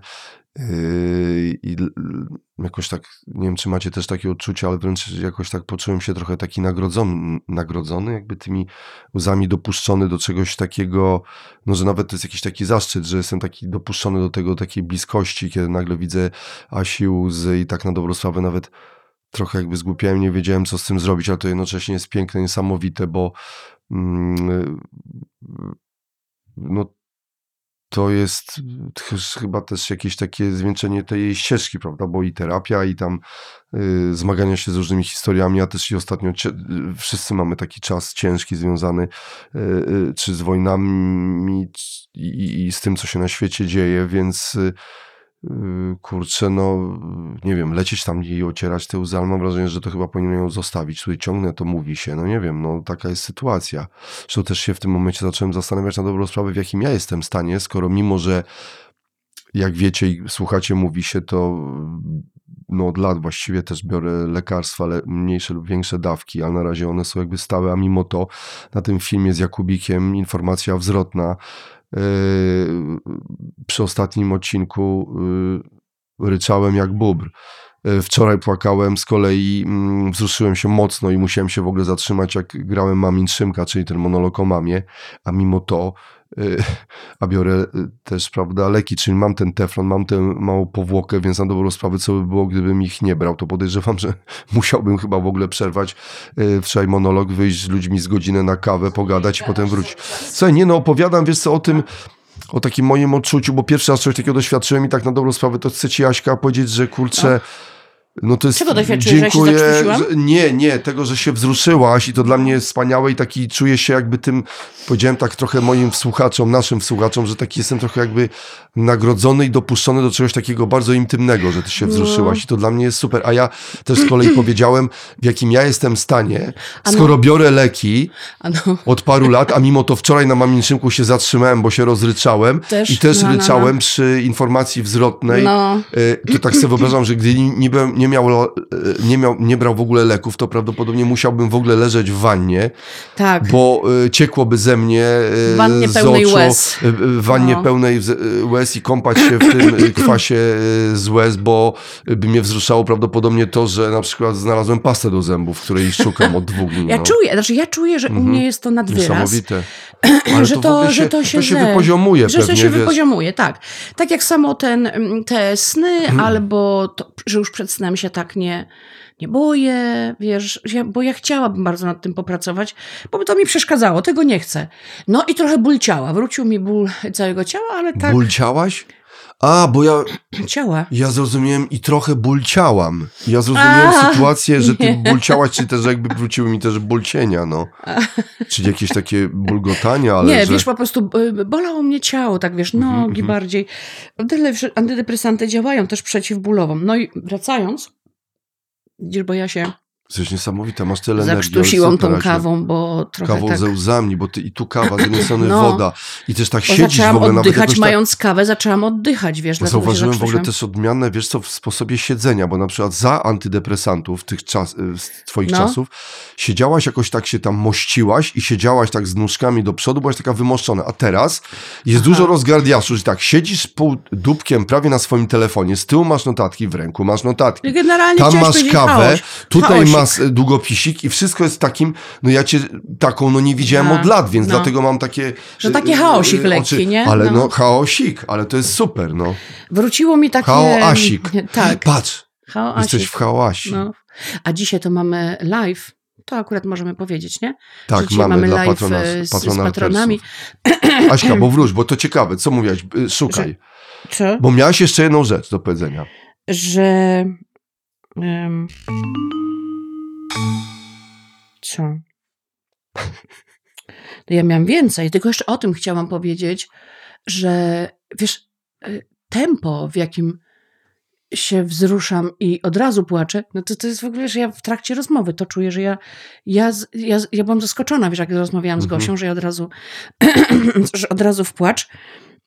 S3: yy, i jakoś tak, nie wiem czy macie też takie odczucia, ale wręcz jakoś tak poczułem się trochę taki nagrodzony, nagrodzony jakby tymi łzami dopuszczony do czegoś takiego, no że nawet to jest jakiś taki zaszczyt, że jestem taki dopuszczony do tego, takiej bliskości, kiedy nagle widzę Asi łzy i tak na dobrą sprawę nawet trochę jakby zgłupiałem, nie wiedziałem co z tym zrobić, ale to jednocześnie jest piękne, niesamowite, bo mm, no to jest ch- chyba też jakieś takie zwieńczenie tej jej ścieżki, prawda? Bo i terapia, i tam y, zmagania się z różnymi historiami, a też i ostatnio y, wszyscy mamy taki czas ciężki związany y, czy z wojnami i, z tym, co się na świecie dzieje, więc kurczę, no nie wiem, lecieć tam i ocierać te łzy, ale mam wrażenie, że to chyba powinno ją zostawić. Tutaj ciągnę, to mówi się, no nie wiem, no taka jest sytuacja. Zresztą też się w tym momencie zacząłem zastanawiać na dobrą sprawę, w jakim ja jestem stanie, skoro mimo, że jak wiecie i słuchacie, mówi się to no od lat właściwie też biorę lekarstwa, ale mniejsze lub większe dawki, ale na razie one są jakby stałe, a mimo to na tym filmie z Jakubikiem informacja zwrotna. Yy, przy ostatnim odcinku yy, ryczałem jak bóbr. Yy, Wczoraj płakałem, z kolei mm, wzruszyłem się mocno i musiałem się w ogóle zatrzymać, jak grałem Mamin Szymka, czyli ten monolog o mamie, a mimo to, a biorę yy, też, prawda, leki, czyli mam ten teflon, mam tę małą powłokę, więc na dobrą sprawę, co by było, gdybym ich nie brał, to podejrzewam, że musiałbym chyba w ogóle przerwać yy, wczoraj monolog, wyjść z ludźmi z godzinę na kawę, pogadać i potem wrócić. Słuchaj, nie no, opowiadam, wiesz co, o tym, o takim moim odczuciu, bo pierwszy raz czegoś takiego doświadczyłem i tak na dobrą sprawę to chcę ci Jaśka powiedzieć, że kurczę, no to jest...
S2: Czego doświadczyłeś, że się
S3: dziękuję,
S2: zakrztusiłam?
S3: Nie, nie, tego, że się wzruszyłaś i to dla mnie jest wspaniałe i taki czuję się jakby tym, powiedziałem tak trochę moim słuchaczom, naszym słuchaczom, że taki jestem trochę jakby nagrodzony i dopuszczony do czegoś takiego bardzo intymnego, że ty się wzruszyłaś i to dla mnie jest super, a ja też z kolei powiedziałem, w jakim ja jestem stanie,
S2: A no.
S3: skoro biorę leki,
S2: A no,
S3: od paru lat, a mimo to wczoraj na Maminczynku się zatrzymałem, bo się rozryczałem
S2: Też?
S3: i też
S2: No, no, no.
S3: ryczałem przy informacji zwrotnej.
S2: no.
S3: Y, To tak sobie wyobrażam, że gdy nie, byłem, nie, miał, y, nie, miał, nie brał w ogóle leków, to prawdopodobnie musiałbym w ogóle leżeć w wannie,
S2: Tak.
S3: bo y, ciekłoby ze mnie
S2: W wannie
S3: z
S2: pełnej
S3: oczu,
S2: łez.
S3: wannie
S2: No.
S3: pełnej łez i kąpać się w tym kwasie z łez, bo by mnie wzruszało prawdopodobnie to, że na przykład znalazłem pastę do zębów, której szukam od dwóch dni.
S2: Ja
S3: no.
S2: czuję, znaczy ja czuję, że u mnie jest to nad wyraz.
S3: Niesamowite. Ale
S2: że
S3: to,
S2: to,
S3: ogóle
S2: że
S3: się,
S2: to się,
S3: to się wypoziomuje
S2: że
S3: pewnie,
S2: to się
S3: wiesz.
S2: wypoziomuje, tak. Tak jak samo ten, mm, te sny,
S3: Mhm.
S2: albo to, że już przed snem się tak nie, nie boję, wiesz, ja, bo ja chciałabym bardzo nad tym popracować, bo to mi przeszkadzało, tego nie chcę. No i trochę ból ciała, wrócił mi ból całego ciała, ale tak,
S3: Ból ciałaś? A, bo ja,
S2: ciała.
S3: ja zrozumiałem i trochę ból ciałam. Ja zrozumiałem
S2: A,
S3: sytuację, że ty
S2: nie.
S3: ból ciałaś, czy też jakby wróciły mi też ból cienia, no. Czyli jakieś takie bulgotania, ale
S2: nie,
S3: że...
S2: wiesz, po prostu y, bolało mnie ciało, tak wiesz,
S3: Mhm,
S2: nogi
S3: mhm.
S2: bardziej. Tyle wszy- antydepresanty działają też przeciwbólową. No i wracając, widzisz, bo ja się
S3: Coś niesamowite, masz tyle energii.
S2: zakrztusiłam tą kawą, bo trochę
S3: Kawą
S2: tak...
S3: ze łzami, bo ty i tu kawa, z jednej strony
S2: No.
S3: woda i też tak
S2: Bo
S3: siedzisz w ogóle nawet
S2: oddychać,
S3: jakoś tak...
S2: mając kawę, zaczęłam oddychać, wiesz, się
S3: Zauważyłem w ogóle też odmianne, wiesz co, w sposobie siedzenia, bo na przykład za antydepresantów tych czas, y, z twoich
S2: No.
S3: czasów siedziałaś jakoś tak się tam mościłaś i siedziałaś tak z nóżkami do przodu, byłaś taka wymoszczona, a teraz jest
S2: Aha.
S3: dużo rozgardiaszu, że tak siedzisz pół dupkiem prawie na swoim telefonie, z tyłu masz notatki, w ręku masz notatki.
S2: Generalnie
S3: Tam masz kawę,
S2: chaos.
S3: tutaj. E, długopisik i wszystko jest takim, no ja cię taką no nie widziałem
S2: A,
S3: od lat, więc
S2: no.
S3: dlatego mam takie...
S2: Że taki
S3: e,
S2: chaosik
S3: e,
S2: lekki, nie?
S3: Ale no.
S2: No.
S3: chaosik, ale to jest super, no.
S2: Wróciło mi takie...
S3: Chaoasik.
S2: Tak,
S3: Patrz,
S2: chaoasik.
S3: jesteś w hałasie.
S2: No. A dzisiaj to mamy live. To akurat możemy powiedzieć, nie?
S3: Tak,
S2: Że dzisiaj
S3: mamy, dla
S2: live
S3: patrona,
S2: e, z, z patronami.
S3: Aśka, bo wróć, bo to ciekawe, co mówiłaś, Y, szukaj.
S2: Co?
S3: Bo miałaś jeszcze jedną rzecz do powiedzenia.
S2: Że... em, co? To ja miałam więcej, tylko jeszcze o tym chciałam powiedzieć, że wiesz, y, tempo, w jakim się wzruszam i od razu płaczę, no to to jest w ogóle, że ja w trakcie rozmowy to czuję, że ja, ja, ja, ja byłam zaskoczona, wiesz, jak rozmawiałam z
S3: Mhm.
S2: Gosią, że ja od razu, że od razu w płacz.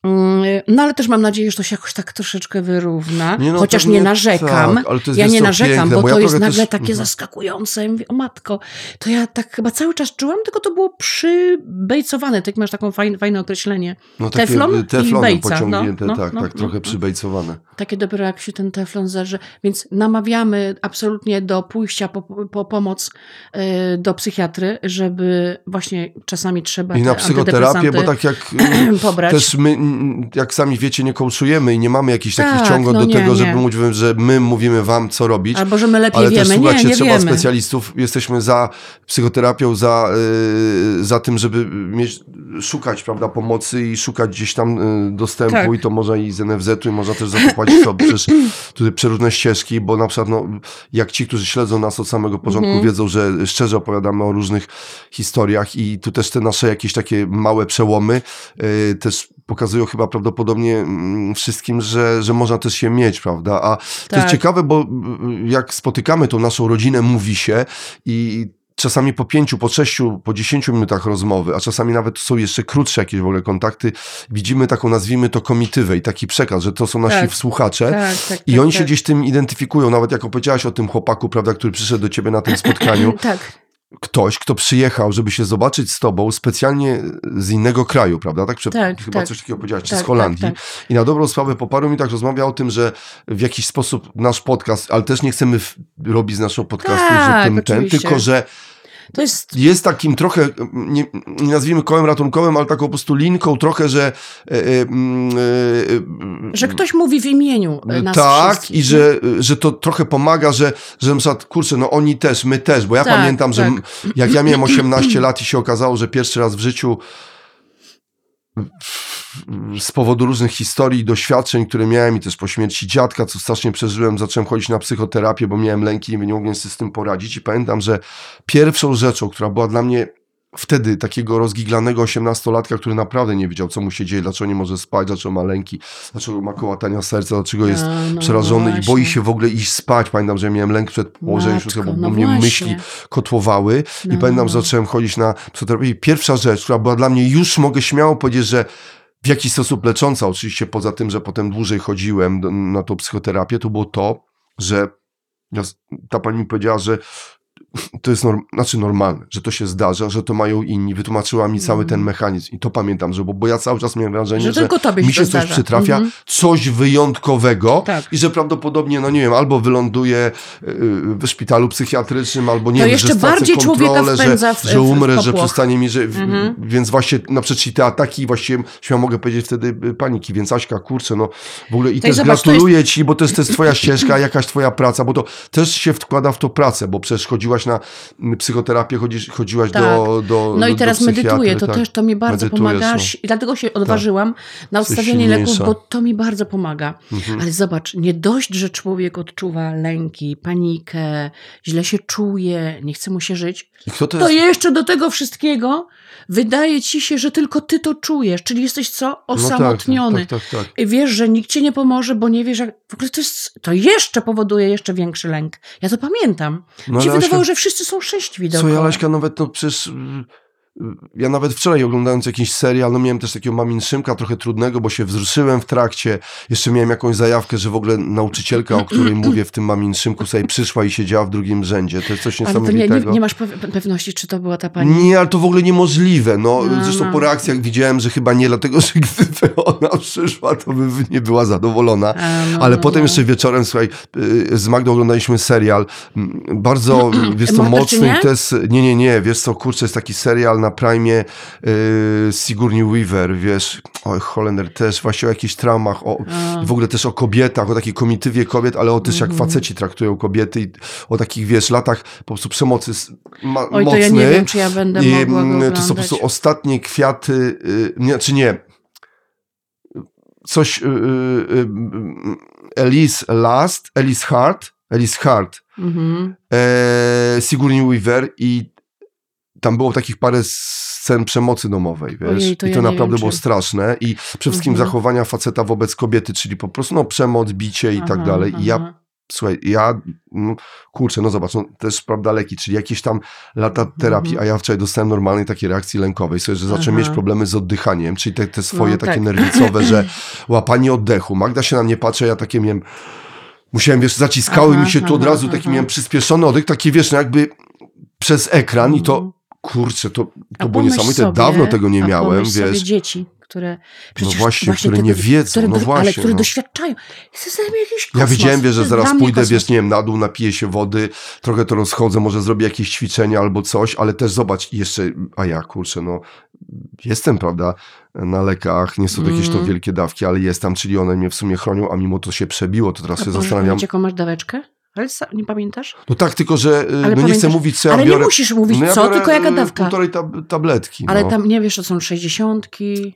S2: Mm, No ale też mam nadzieję, że to się jakoś tak troszeczkę wyrówna,
S3: no,
S2: chociaż nie narzekam.
S3: Tak, ale to jest,
S2: Ja nie narzekam,
S3: piękne,
S2: bo
S3: ja
S2: to jest nagle
S3: też-
S2: takie
S3: Mhm.
S2: zaskakujące. Ja mówię, o matko, to ja tak chyba cały czas czułam, tylko to było przybejcowane. Tak masz taką fajne, fajne określenie.
S3: No, takie
S2: teflon i bejca,
S3: pociągnięte,
S2: no, no,
S3: tak,
S2: no,
S3: tak,
S2: no,
S3: trochę
S2: no.
S3: przybejcowane.
S2: Takie dopiero jak się ten teflon zerze. Więc namawiamy absolutnie do pójścia po, po pomoc y, do psychiatry, żeby właśnie czasami trzeba
S3: I na
S2: te
S3: psychoterapię, bo tak jak y,
S2: pobrać.
S3: też my, mm, jak sami wiecie, nie kołczujemy i nie mamy jakichś takich
S2: Tak,
S3: ciągów
S2: no
S3: do
S2: nie,
S3: tego,
S2: nie.
S3: żeby mówić, że my mówimy wam, co robić.
S2: Albo że my lepiej
S3: Ale
S2: wiemy.
S3: też słuchajcie,
S2: nie, nie
S3: trzeba
S2: wiemy.
S3: specjalistów. Jesteśmy za psychoterapią, za, y, za tym, żeby mieć szukać, prawda, pomocy i szukać gdzieś tam y, dostępu
S2: Tak.
S3: i to można i z NFZ-u i można też zakopać sobie przecież tutaj przeróżne ścieżki, bo na przykład no, jak ci, którzy śledzą nas od samego początku
S2: Mhm.
S3: wiedzą, że szczerze opowiadamy o różnych historiach i tu też te nasze jakieś takie małe przełomy y, też pokazują chyba prawdopodobnie mm, wszystkim, że, że można też się mieć, prawda? A to
S2: Tak.
S3: jest ciekawe, bo y, jak spotykamy tą naszą rodzinę, mówi się i czasami po pięciu, po sześciu, po dziesięciu minutach rozmowy, a czasami nawet są jeszcze krótsze jakieś w ogóle kontakty, widzimy taką, nazwijmy to komitywę i taki przekaz, że to są nasi
S2: Tak.
S3: słuchacze.
S2: Tak, tak,
S3: I
S2: tak,
S3: oni się
S2: tak.
S3: gdzieś tym identyfikują, nawet jak opowiedziałaś o tym chłopaku, prawda, który przyszedł do ciebie na tym spotkaniu.
S2: Tak,
S3: Ktoś, kto przyjechał, żeby się zobaczyć z tobą specjalnie z innego kraju, prawda? Tak, Prze-
S2: Tak,
S3: chyba
S2: tak.
S3: coś takiego powiedziałaś, czy
S2: Tak,
S3: z Holandii.
S2: tak,
S3: I na dobrą sprawę po paru minutach rozmawiał o tym, że w jakiś sposób nasz podcast, ale też nie chcemy robić z naszego podcastu, że
S2: Tak,
S3: tym ten,
S2: oczywiście.
S3: tylko że
S2: to jest
S3: jest takim trochę, nie, nie nazwijmy kołem ratunkowym, ale taką po prostu linką trochę, że e, e, mm, e,
S2: że ktoś mówi w imieniu nas
S3: tak,
S2: wszystkich.
S3: i że, że to trochę pomaga, że, że na przykład, kurczę, no oni też, my też, bo ja
S2: Tak,
S3: pamiętam, że
S2: tak.
S3: m- jak ja miałem 18 lat i się okazało, że pierwszy raz w życiu z powodu różnych historii i doświadczeń, które miałem i też po śmierci dziadka, co strasznie przeżyłem, zacząłem chodzić na psychoterapię, bo miałem lęki i nie mogłem sobie z tym poradzić i pamiętam, że pierwszą rzeczą, która była dla mnie wtedy takiego rozgiglanego osiemnastolatka, który naprawdę nie wiedział, co mu się dzieje, dlaczego nie może spać, dlaczego ma lęki, dlaczego ma kołatania serca, dlaczego jest
S2: A, no
S3: przerażony i
S2: właśnie.
S3: boi się w ogóle iść spać. Pamiętam, że miałem lęk przed położeniem się, bo
S2: no
S3: mnie
S2: właśnie.
S3: myśli kotłowały i
S2: No.
S3: pamiętam, że zacząłem chodzić na psychoterapię i pierwsza rzecz, która była dla mnie, już mogę śmiało powiedzieć, że w jakiś sposób lecząca, oczywiście poza tym, że potem dłużej chodziłem na tą psychoterapię, to było to, że ta pani mi powiedziała, że to jest norm, znaczy normalne, że to się zdarza, że to mają inni. Wytłumaczyła mi cały ten mechanizm i to pamiętam, że bo, bo ja cały czas miałem wrażenie,
S2: Że
S3: że,
S2: tylko tobie
S3: mi
S2: się
S3: coś
S2: zdarza.
S3: przytrafia,
S2: Mhm.
S3: coś wyjątkowego
S2: Tak.
S3: i że prawdopodobnie, no nie wiem, albo wyląduję yy, w szpitalu psychiatrycznym, albo nie
S2: To
S3: wiem,
S2: jeszcze
S3: że
S2: bardziej
S3: kontrolę, że,
S2: w-
S3: że
S2: w- w
S3: umrę, że przestanie mi, że,
S2: Mhm.
S3: więc właśnie na te ataki właściwie, śmiało mogę powiedzieć wtedy y, paniki, więc Aśka, kurczę, no w ogóle i
S2: To i
S3: też
S2: zobacz,
S3: gratuluję ci, bo to jest, to jest twoja ścieżka, jakaś twoja praca, bo to też się wkłada w to pracę, bo przecież chodziłaś na mm, psychoterapię, chodzisz, chodziłaś
S2: Tak.
S3: do, do
S2: No i teraz medytuję, to
S3: tak.
S2: też to mi bardzo
S3: Medytujesz,
S2: pomaga.
S3: no.
S2: I dlatego się odważyłam na
S3: Jesteś
S2: odstawienie leków, bo to mi bardzo pomaga.
S3: Mhm.
S2: Ale zobacz, nie dość, że człowiek odczuwa lęki, panikę, źle się czuje, nie chce mu się żyć,
S3: I kto to
S2: to jeszcze do tego wszystkiego wydaje ci się, że tylko ty to czujesz, czyli jesteś co?
S3: No tak,
S2: Osamotniony.
S3: Tak, tak, tak. tak.
S2: I wiesz, że nikt ci nie pomoże, bo nie wiesz, jak... W ogóle to, jest... to jeszcze powoduje jeszcze większy lęk. Ja to pamiętam.
S3: No,
S2: się wydawało, że wszyscy są szczęśliwi
S3: Co
S2: dookoła.
S3: Laśka, nawet no przecież... Ja nawet wczoraj oglądając jakiś serial, no miałem też takiego mamin szymka trochę trudnego, bo się wzruszyłem w trakcie. Jeszcze miałem jakąś zajawkę, że w ogóle nauczycielka, o której mówię w tym mamin szymku, sobie przyszła i siedziała w drugim rzędzie. To jest coś
S2: Ale to nie,
S3: niesamowitego.
S2: nie, nie masz pew- pewności, czy to była ta pani.
S3: Nie, ale to w ogóle niemożliwe. No,
S2: No,
S3: zresztą
S2: no.
S3: po reakcjach widziałem, że chyba nie, dlatego że gdyby ona przyszła, to by nie była zadowolona.
S2: A, no,
S3: Ale
S2: no,
S3: potem
S2: no.
S3: jeszcze wieczorem, słuchaj, y, z Magdą oglądaliśmy serial, mm, bardzo, wiesz co, mocny to jest, nie, nie, nie, wiesz co, kurczę, jest taki serial na Prime y, Sigourney Weaver, wiesz, oj, Holender też, właśnie o jakichś traumach, o,
S2: A.
S3: w ogóle też o kobietach, o takiej komitywie kobiet, ale o też jak
S2: Mhm.
S3: faceci traktują kobiety i o takich, wiesz, latach po prostu przemocy ma,
S2: Oj,
S3: mocnej.
S2: ja nie wiem, czy ja będę
S3: I,
S2: mogła go
S3: mm,
S2: oglądać.
S3: To są po prostu ostatnie kwiaty, y, nie, czy nie, coś y, y, y, Elise Last, Elise Hart, Elise Hart,
S2: Mhm.
S3: e, Sigourney Weaver i tam było takich parę scen przemocy domowej, wiesz,
S2: Ojej, to
S3: i
S2: ja
S3: to
S2: nie
S3: naprawdę
S2: wiem,
S3: było
S2: czy-
S3: straszne i przede wszystkim
S2: Mhm.
S3: zachowania faceta wobec kobiety, czyli po prostu no przemoc, bicie i tak
S2: Aha,
S3: dalej i ja
S2: aha.
S3: Słuchaj, ja, no, kurczę, no zobacz, no, też prawda leki, czyli jakieś tam lata terapii,
S2: Mhm.
S3: a ja wczoraj dostałem normalnej takiej reakcji lękowej, sobie, że zacząłem
S2: Aha.
S3: mieć problemy z oddychaniem, czyli te, te swoje
S2: No,
S3: takie
S2: tak.
S3: nerwicowe, że łapanie oddechu. Magda się na mnie patrzy, ja takie miałem, musiałem, wiesz, zaciskały
S2: Aha,
S3: mi się tu od
S2: aha,
S3: razu, taki
S2: aha.
S3: miałem przyspieszony oddech, taki wiesz, no jakby przez ekran i to,
S2: Mhm.
S3: Kurczę, to, to było niesamowite,
S2: sobie,
S3: dawno tego nie miałem,
S2: sobie
S3: wiesz.
S2: dzieci, które przecież
S3: właśnie, które
S2: tego-
S3: nie wiedzą,
S2: które,
S3: no
S2: do- ale
S3: właśnie,
S2: które
S3: no.
S2: doświadczają. Jest to jakiś kosmos.
S3: Ja wiedziałem, wiesz,
S2: To
S3: że zaraz pójdę,
S2: kosmos.
S3: wiesz, nie wiem, na dół, napiję się wody, trochę to rozchodzę, może zrobię jakieś ćwiczenia albo coś, ale też zobacz, jeszcze, a ja, kurczę, no, jestem, prawda, na lekach, nie są to jakieś to
S2: Mm.
S3: wielkie dawki, ale jest tam, czyli one mnie w sumie chronią, a mimo to się przebiło, to teraz
S2: A
S3: się zastanawiam,
S2: jaką masz daweczkę? Ale nie pamiętasz?
S3: No tak, tylko że y,
S2: Ale
S3: no nie chcę mówić, co ja
S2: ale
S3: biorę.
S2: nie musisz mówić
S3: no ja
S2: co,
S3: biorę,
S2: tylko jaka
S3: y,
S2: dawka.
S3: Półtorej tab tabletki.
S2: Ale
S3: no.
S2: tam nie wiesz, to są sześćdziesiątki.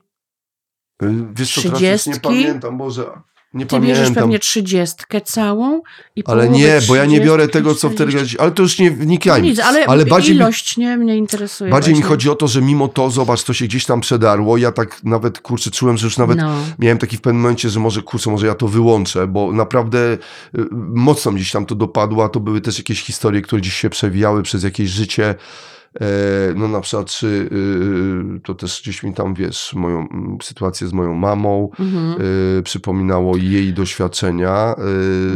S3: Y, Wiesz co, teraz nie pamiętam, Boże, nie
S2: Ty bierzesz
S3: pamiętam.
S2: pewnie trzydziestkę całą i
S3: Ale nie, bo ja nie biorę
S2: 30,
S3: tego, co wtedy...
S2: 40.
S3: Ale to już nie wnikajmy.
S2: nic, ale,
S3: ale bardziej mi-
S2: ilość nie mnie interesuje.
S3: Bardziej mi
S2: właśnie.
S3: chodzi o to, że mimo to, zobacz, to się gdzieś tam przedarło. Ja tak nawet, kurczę, czułem, że już nawet
S2: No.
S3: miałem taki w pewnym momencie, że może, kurczę, może ja to wyłączę, bo naprawdę y, mocno gdzieś tam to dopadło, a to były też jakieś historie, które gdzieś się przewijały przez jakieś życie. E, No na przykład, czy y, to też gdzieś mi tam, wiesz, moją sytuację z moją mamą,
S2: Mhm.
S3: y, przypominało jej doświadczenia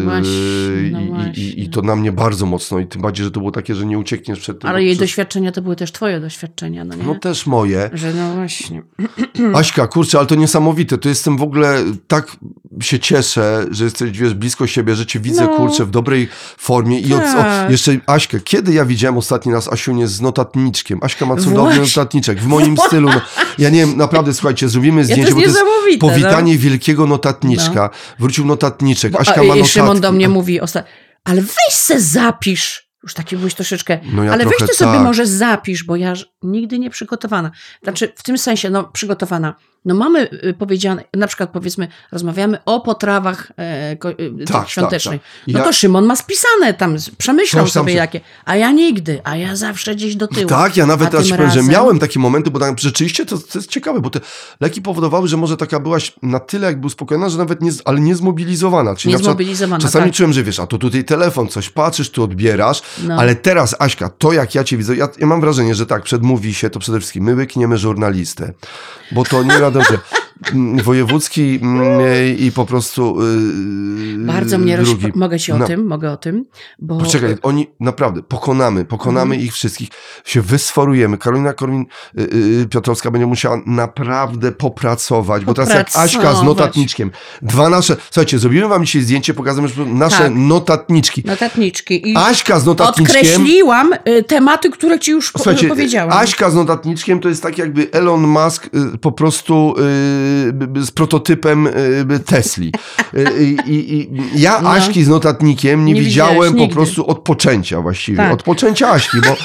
S3: y,
S2: Właśnie, no
S3: i, i, i to na mnie bardzo mocno i tym bardziej, że to było takie, że nie uciekniesz przed tym.
S2: Ale jej doświadczenia to były też twoje doświadczenia, no nie?
S3: No też moje.
S2: Że no właśnie.
S3: Aśka, kurczę, ale to niesamowite. To jestem w ogóle tak się cieszę, że jesteś, wiesz, blisko siebie, że cię widzę,
S2: No.
S3: kurczę, w dobrej formie. I od,
S2: Tak.
S3: o, jeszcze Aśkę, kiedy ja widziałem ostatni raz Asiunię z notatniczkiem? Aśka ma cudowny
S2: Właśnie.
S3: notatniczek, w moim stylu. No, ja nie wiem, naprawdę, słuchajcie, zrobimy
S2: Ja to
S3: zdjęcie,
S2: jest
S3: bo to jest
S2: niesamowite.
S3: powitanie wielkiego notatniczka. Wrócił notatniczek,
S2: no.
S3: Aśka ma
S2: i Szymon
S3: notatki.
S2: do mnie mówi ostatnio, ale weź se zapisz. Już taki byłeś troszeczkę.
S3: No ja
S2: ale weź ty sobie
S3: tak.
S2: może zapisz, bo ja nigdy nie przygotowana. Znaczy, w tym sensie, no, przygotowana. No mamy y, powiedziane, na przykład powiedzmy, rozmawiamy o potrawach e, ko, y, tych
S3: tak,
S2: świątecznych.
S3: tak.
S2: No
S3: Ja-
S2: to Szymon ma spisane tam, przemyślał
S3: Coś tam
S2: sobie
S3: się-
S2: jakie. A ja nigdy, a ja zawsze gdzieś do tyłu.
S3: Tak, ja nawet
S2: A
S3: teraz powiem, że
S2: razem-
S3: miałem takie momenty, bo tak, rzeczywiście to, to jest ciekawe, bo te leki powodowały, że może taka byłaś na tyle jakby uspokojona, że nawet nie, ale nie zmobilizowana. Czyli na przykład
S2: Niezmobilizowana,
S3: czasami
S2: tak.
S3: czułem, że wiesz, a to tutaj telefon, coś patrzysz, tu odbierasz,
S2: No.
S3: ale teraz Aśka, to jak ja cię widzę, ja, ja mam wrażenie, że tak, przedmówi się to przede wszystkim, my łykniemy żurnalistę, bo to nie wiadomo, że mm, wojewódzki mm, i po prostu yy,
S2: Bardzo mnie
S3: drugi.
S2: Mogę ci o
S3: No.
S2: tym, mogę o tym, bo...
S3: Poczekaj, oni naprawdę pokonamy, pokonamy
S2: Mhm.
S3: ich wszystkich, się wysforujemy. Karolina Korwin y, y, Piotrowska będzie musiała naprawdę popracować, bo teraz jak Aśka z notatniczkiem, dwa nasze, słuchajcie, zrobimy wam dzisiaj zdjęcie, pokażemy że nasze
S2: Tak.
S3: notatniczki.
S2: Notatniczki. I
S3: Aśka z notatniczkiem.
S2: odkreśliłam y, tematy, które ci już po, powiedziałam.
S3: Aśka z notatniczkiem to jest tak jakby Elon Musk po prostu y, b- z prototypem y, Tesli. Y, I, i, ja
S2: No.
S3: Aśki z notatnikiem nie,
S2: Nie
S3: widziałem po
S2: nigdy.
S3: prostu od poczęcia właściwie.
S2: Tak.
S3: Od poczęcia Aśki, bo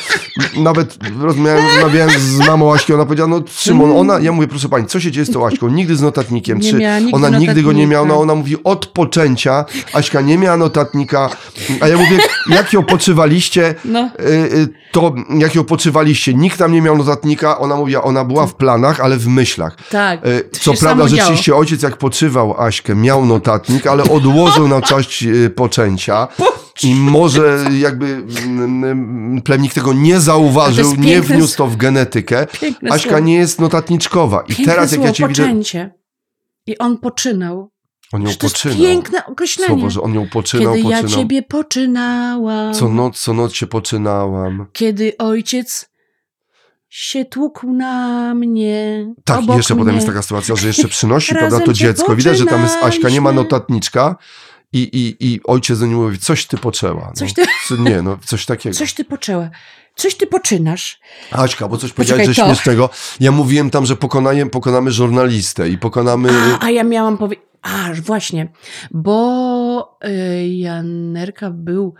S3: nawet rozmawiałem, rozmawiałem z mamą Aśki, ona powiedziała, no Szymon, ona, ja mówię, proszę pani, co się dzieje z tą Aśką? Nigdy z notatnikiem.
S2: Nie
S3: Czy
S2: miała nigdy
S3: ona nigdy go nie miała? No ona mówi, od poczęcia Aśka nie miała notatnika. A ja mówię, jak ją poczywaliście?
S2: No.
S3: Y, y, to jak ją poczywaliście, nikt tam nie miał notatnika, ona mówiła, ona była w planach, ale w myślach.
S2: Tak.
S3: Y,
S2: to
S3: Co prawda,
S2: działo.
S3: rzeczywiście ojciec jak poczywał Aśkę, miał notatnik, ale odłożył na cześć y, poczęcia. I może jakby plemnik tego nie zauważył, nie wniósł to w genetykę. Aśka
S2: słowo.
S3: nie jest notatniczkowa. I
S2: Piękne
S3: teraz jak ja cię widzę,
S2: poczęcie. I on poczynał.
S3: on ją
S2: Że to jest
S3: poczynał.
S2: piękne określenie.
S3: Słowo, że on ją poczynał,
S2: Kiedy ja
S3: poczynał.
S2: ciebie poczynałam.
S3: Co noc, co noc się poczynałam.
S2: Kiedy ojciec się tłukł na mnie.
S3: Tak,
S2: obok
S3: jeszcze potem
S2: mnie.
S3: jest taka sytuacja, że jeszcze przynosi, prawda, to dziecko. Widać, że tam jest Aśka, nie ma notatniczka i, i, i ojciec do niej mówi, coś ty poczęła.
S2: Coś
S3: no,
S2: ty-
S3: Co, nie, no, coś takiego.
S2: Coś ty poczęła. Coś ty poczynasz.
S3: Aśka, bo coś powiedziałeś, że śmiesznego. Ja mówiłem tam, że pokonajem, pokonamy żurnalistę i pokonamy...
S2: A, a ja miałam powiedzieć. A, właśnie, bo y, Janerka był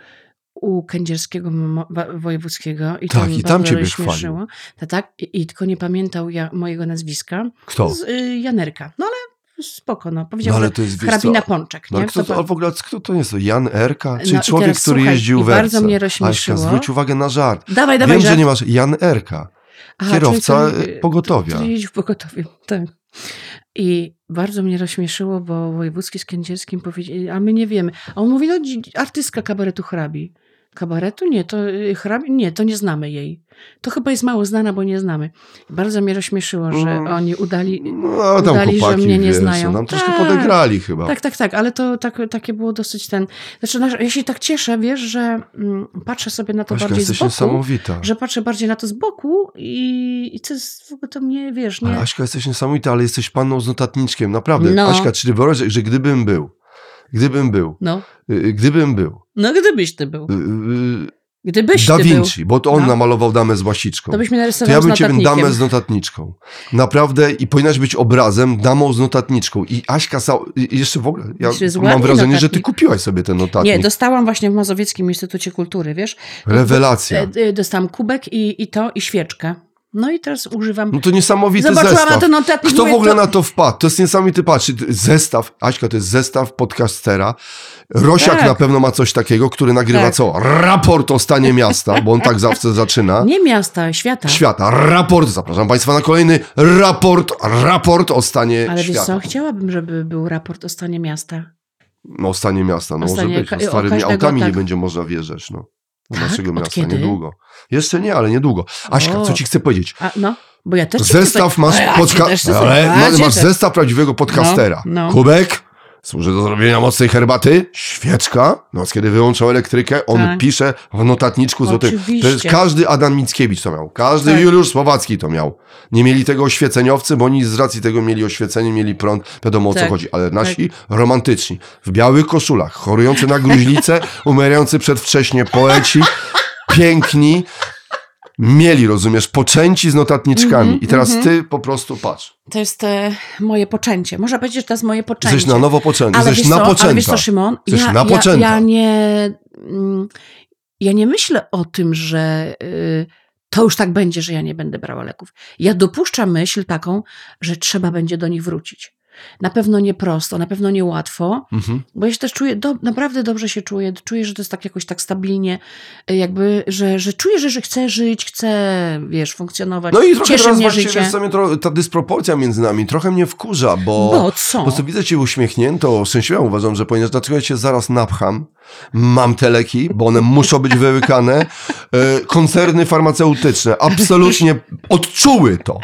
S2: u Kędzierskiego Wojewódzkiego i
S3: Tak, i tam ciebie
S2: rozśmieszyło. Tak, tak, i, i tylko nie pamiętał ja, mojego nazwiska.
S3: Kto?
S2: Z, y, Janerka. No ale spoko, no.
S3: No
S2: Powiedział,
S3: ale
S2: że
S3: to jest,
S2: hrabina
S3: co,
S2: Pączek,
S3: No,
S2: nie?
S3: ale kto to, ale w ogóle kto to jest? Jan Erka? Czyli
S2: No
S3: człowiek,
S2: teraz
S3: który
S2: słuchaj,
S3: jeździł w Erce.
S2: bardzo mnie
S3: Aśka,
S2: rozśmieszyło.
S3: zwróć uwagę na żart.
S2: Dawaj, dawaj,
S3: Wiem, że
S2: żart.
S3: nie masz Jan Erka.
S2: Aha,
S3: kierowca,
S2: czyli
S3: pogotowia.
S2: Który jeździł w pogotowiu, tak. I bardzo mnie rozśmieszyło, bo wojewódzki z Kędzierskim powiedzieli, a my nie wiemy. A on mówi, no artystka kabaretu hrabi. Kabaretu? Nie, to y, hrabi? Nie, to nie znamy jej. To chyba jest mało znana, bo nie znamy. Bardzo mnie rozśmieszyło, że
S3: Mm.
S2: oni udali...
S3: No, tam
S2: Udali, że mnie nie
S3: wiesz,
S2: znają.
S3: nam troszkę
S2: Tak.
S3: podegrali chyba.
S2: Tak, tak, tak, ale to tak, takie było dosyć ten... Znaczy, ja się tak cieszę, wiesz, że mm, patrzę sobie na to
S3: Aśka,
S2: bardziej z boku.
S3: niesamowita.
S2: Że patrzę bardziej na to z boku i, i to jest w ogóle to mnie, wiesz, nie...
S3: Ale Aśka, jesteś niesamowita, ale jesteś panną z notatniczkiem, naprawdę.
S2: No.
S3: Aśka, czy wyobraź, że gdybym był, gdybym był,
S2: No,
S3: y, gdybym był,
S2: no gdybyś ty był.
S3: y, y,
S2: Gdybyś
S3: Da
S2: ty był,
S3: Vinci, bo to on
S2: No.
S3: namalował damę z łasiczką.
S2: to byś
S3: To
S2: narysował
S3: ja
S2: z
S3: bym ciebie
S2: notatnikiem.
S3: damę z notatniczką. Naprawdę i powinnaś być obrazem damą z notatniczką. I Aśka, Sa... i jeszcze w ogóle, ja mam wrażenie, że ty
S2: notatnik.
S3: kupiłaś sobie ten notatnik.
S2: Nie, dostałam właśnie w Mazowieckim Instytucie Kultury, wiesz?
S3: Rewelacja.
S2: E, e, Dostałam kubek i, i to, i świeczkę. No i teraz używam.
S3: No to niesamowity
S2: Zobaczyłam
S3: zestaw.
S2: na ten notatnik,
S3: Kto w ogóle
S2: to-
S3: na to wpadł? To jest niesamowity, patrz, zestaw, Aśka, to jest zestaw podcastera. Rosiak
S2: Tak.
S3: na pewno ma coś takiego, który nagrywa
S2: Tak.
S3: co? Raport o stanie miasta, bo on tak zawsze zaczyna.
S2: Nie miasta, świata.
S3: Świata, raport, zapraszam Państwa na kolejny raport, raport o stanie
S2: Ale wiesz
S3: świata.
S2: co, chciałabym, żeby był raport o stanie miasta.
S3: No, o stanie miasta, no
S2: O
S3: może
S2: stanie
S3: być. No, starymi autami nie
S2: tak.
S3: będzie można wjeżdżać, no. Do
S2: Tak?
S3: naszego miasta, niedługo. Jeszcze nie, ale niedługo. Aśka,
S2: O.
S3: co ci chcę powiedzieć?
S2: A, no, bo ja też
S3: Zestaw masz podca- ale
S2: cię
S3: masz zestaw prawdziwego podcastera.
S2: No, no.
S3: Kubek służy do zrobienia mocnej herbaty, świeczka, noc kiedy wyłączał elektrykę, on
S2: Tak.
S3: pisze w notatniczku złotym. To jest każdy Adam Mickiewicz to miał, każdy
S2: Tak.
S3: Juliusz Słowacki to miał. Nie mieli tego oświeceniowcy, bo oni z racji tego mieli oświecenie, mieli prąd, wiadomo o co
S2: Tak.
S3: chodzi, ale nasi romantyczni, w białych koszulach, chorujący na gruźlicę, umierający przedwcześnie poeci, piękni, mieli, rozumiesz, poczęci z notatniczkami.
S2: Mhm,
S3: I teraz
S2: mhm.
S3: ty po prostu patrz.
S2: To jest e, moje poczęcie. Można powiedzieć, że to jest moje poczęcie.
S3: Jesteś na nowo poczęty,
S2: ale
S3: jesteś
S2: wiesz co,
S3: napoczęta.
S2: ale wiesz co, Szymon?
S3: Jesteś
S2: ja,
S3: napoczęta.
S2: ja, ja nie... mm, Ja nie myślę o tym, że y, to już tak będzie, że ja nie będę brała leków. Ja dopuszczam myśl taką, że trzeba będzie do nich wrócić. Na pewno nie prosto, na pewno nie łatwo,
S3: Mhm.
S2: bo ja się też czuję, do, naprawdę dobrze się czuję, czuję, że to jest tak jakoś tak stabilnie, y, jakby, że, że czuję, że, że chcę żyć, chcę, wiesz, funkcjonować.
S3: No i trochę
S2: Cieszy
S3: teraz
S2: mnie
S3: właśnie,
S2: życie.
S3: wiesz, co mnie tro- ta dysproporcja między nami trochę mnie wkurza, bo...
S2: Bo co?
S3: Po prostu widzę cię uśmiechniętą, szczęśliwą uważam, że ponieważ dlaczego ja cię zaraz napcham, mam te leki, bo one muszą być wyłykane. E, koncerny farmaceutyczne absolutnie odczuły to.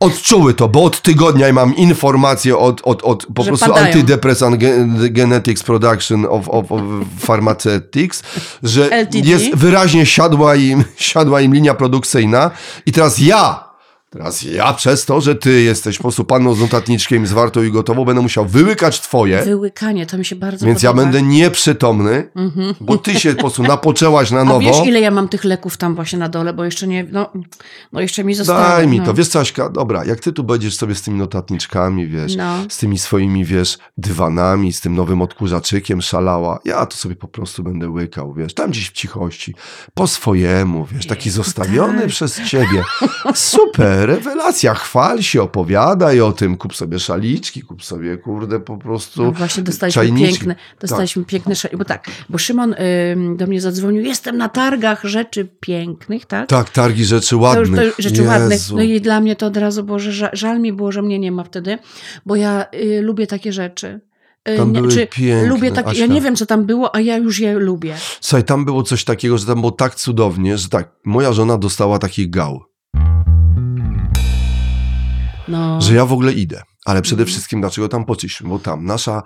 S3: Odczuły to, bo od tygodnia mam informacje od, od, od po
S2: Że
S3: prostu
S2: padają.
S3: Antidepressant Ge- Genetics Production of, of, of Pharmaceutics, że
S2: LTD.
S3: jest wyraźnie siadła im, siadła im linia produkcyjna i teraz ja Teraz ja przez to, że ty jesteś po prostu panną z notatniczkiem zwartą i gotową, będę musiał wyłykać twoje,
S2: Wyłykanie, to mi się bardzo
S3: więc ja
S2: podoba.
S3: będę nieprzytomny,
S2: Mhm.
S3: bo ty się po prostu napoczęłaś na
S2: A
S3: nowo.
S2: wiesz, ile ja mam tych leków tam właśnie na dole, bo jeszcze nie, no, no jeszcze mi zostało.
S3: Daj mi
S2: no.
S3: to. Wiesz co, Aśka, dobra, jak ty tu będziesz sobie z tymi notatniczkami, wiesz,
S2: No.
S3: z tymi swoimi, wiesz, dywanami, z tym nowym odkurzaczykiem szalała, ja to sobie po prostu będę łykał, wiesz, tam gdzieś w cichości, po swojemu, wiesz, taki zostawiony
S2: tak.
S3: przez ciebie. Super, rewelacja, chwal się, opowiadaj o tym, kup sobie szaliczki, kup sobie, kurde, po prostu
S2: No właśnie dostaliśmy
S3: czajniczki.
S2: piękne, dostaliśmy piękne, sze- bo tak, bo Szymon ym, do mnie zadzwonił, jestem na targach rzeczy pięknych, tak?
S3: Tak, targi rzeczy
S2: To już,
S3: ładnych.
S2: to już rzeczy ładnych.
S3: Jezu.
S2: No i dla mnie to od razu było, że ża- żal mi było, że mnie nie ma wtedy, bo ja y, lubię takie rzeczy. Y,
S3: Tam
S2: nie,
S3: były
S2: czy
S3: piękne,
S2: lubię takie, ja
S3: Aśka.
S2: nie wiem, co tam było, a ja już je lubię.
S3: Słuchaj, tam było coś takiego, że tam było tak cudownie, że tak, moja żona dostała taki gał,
S2: No.
S3: że ja w ogóle idę. Ale przede
S2: Mhm.
S3: wszystkim dlaczego tam poszliśmy? Bo tam nasza,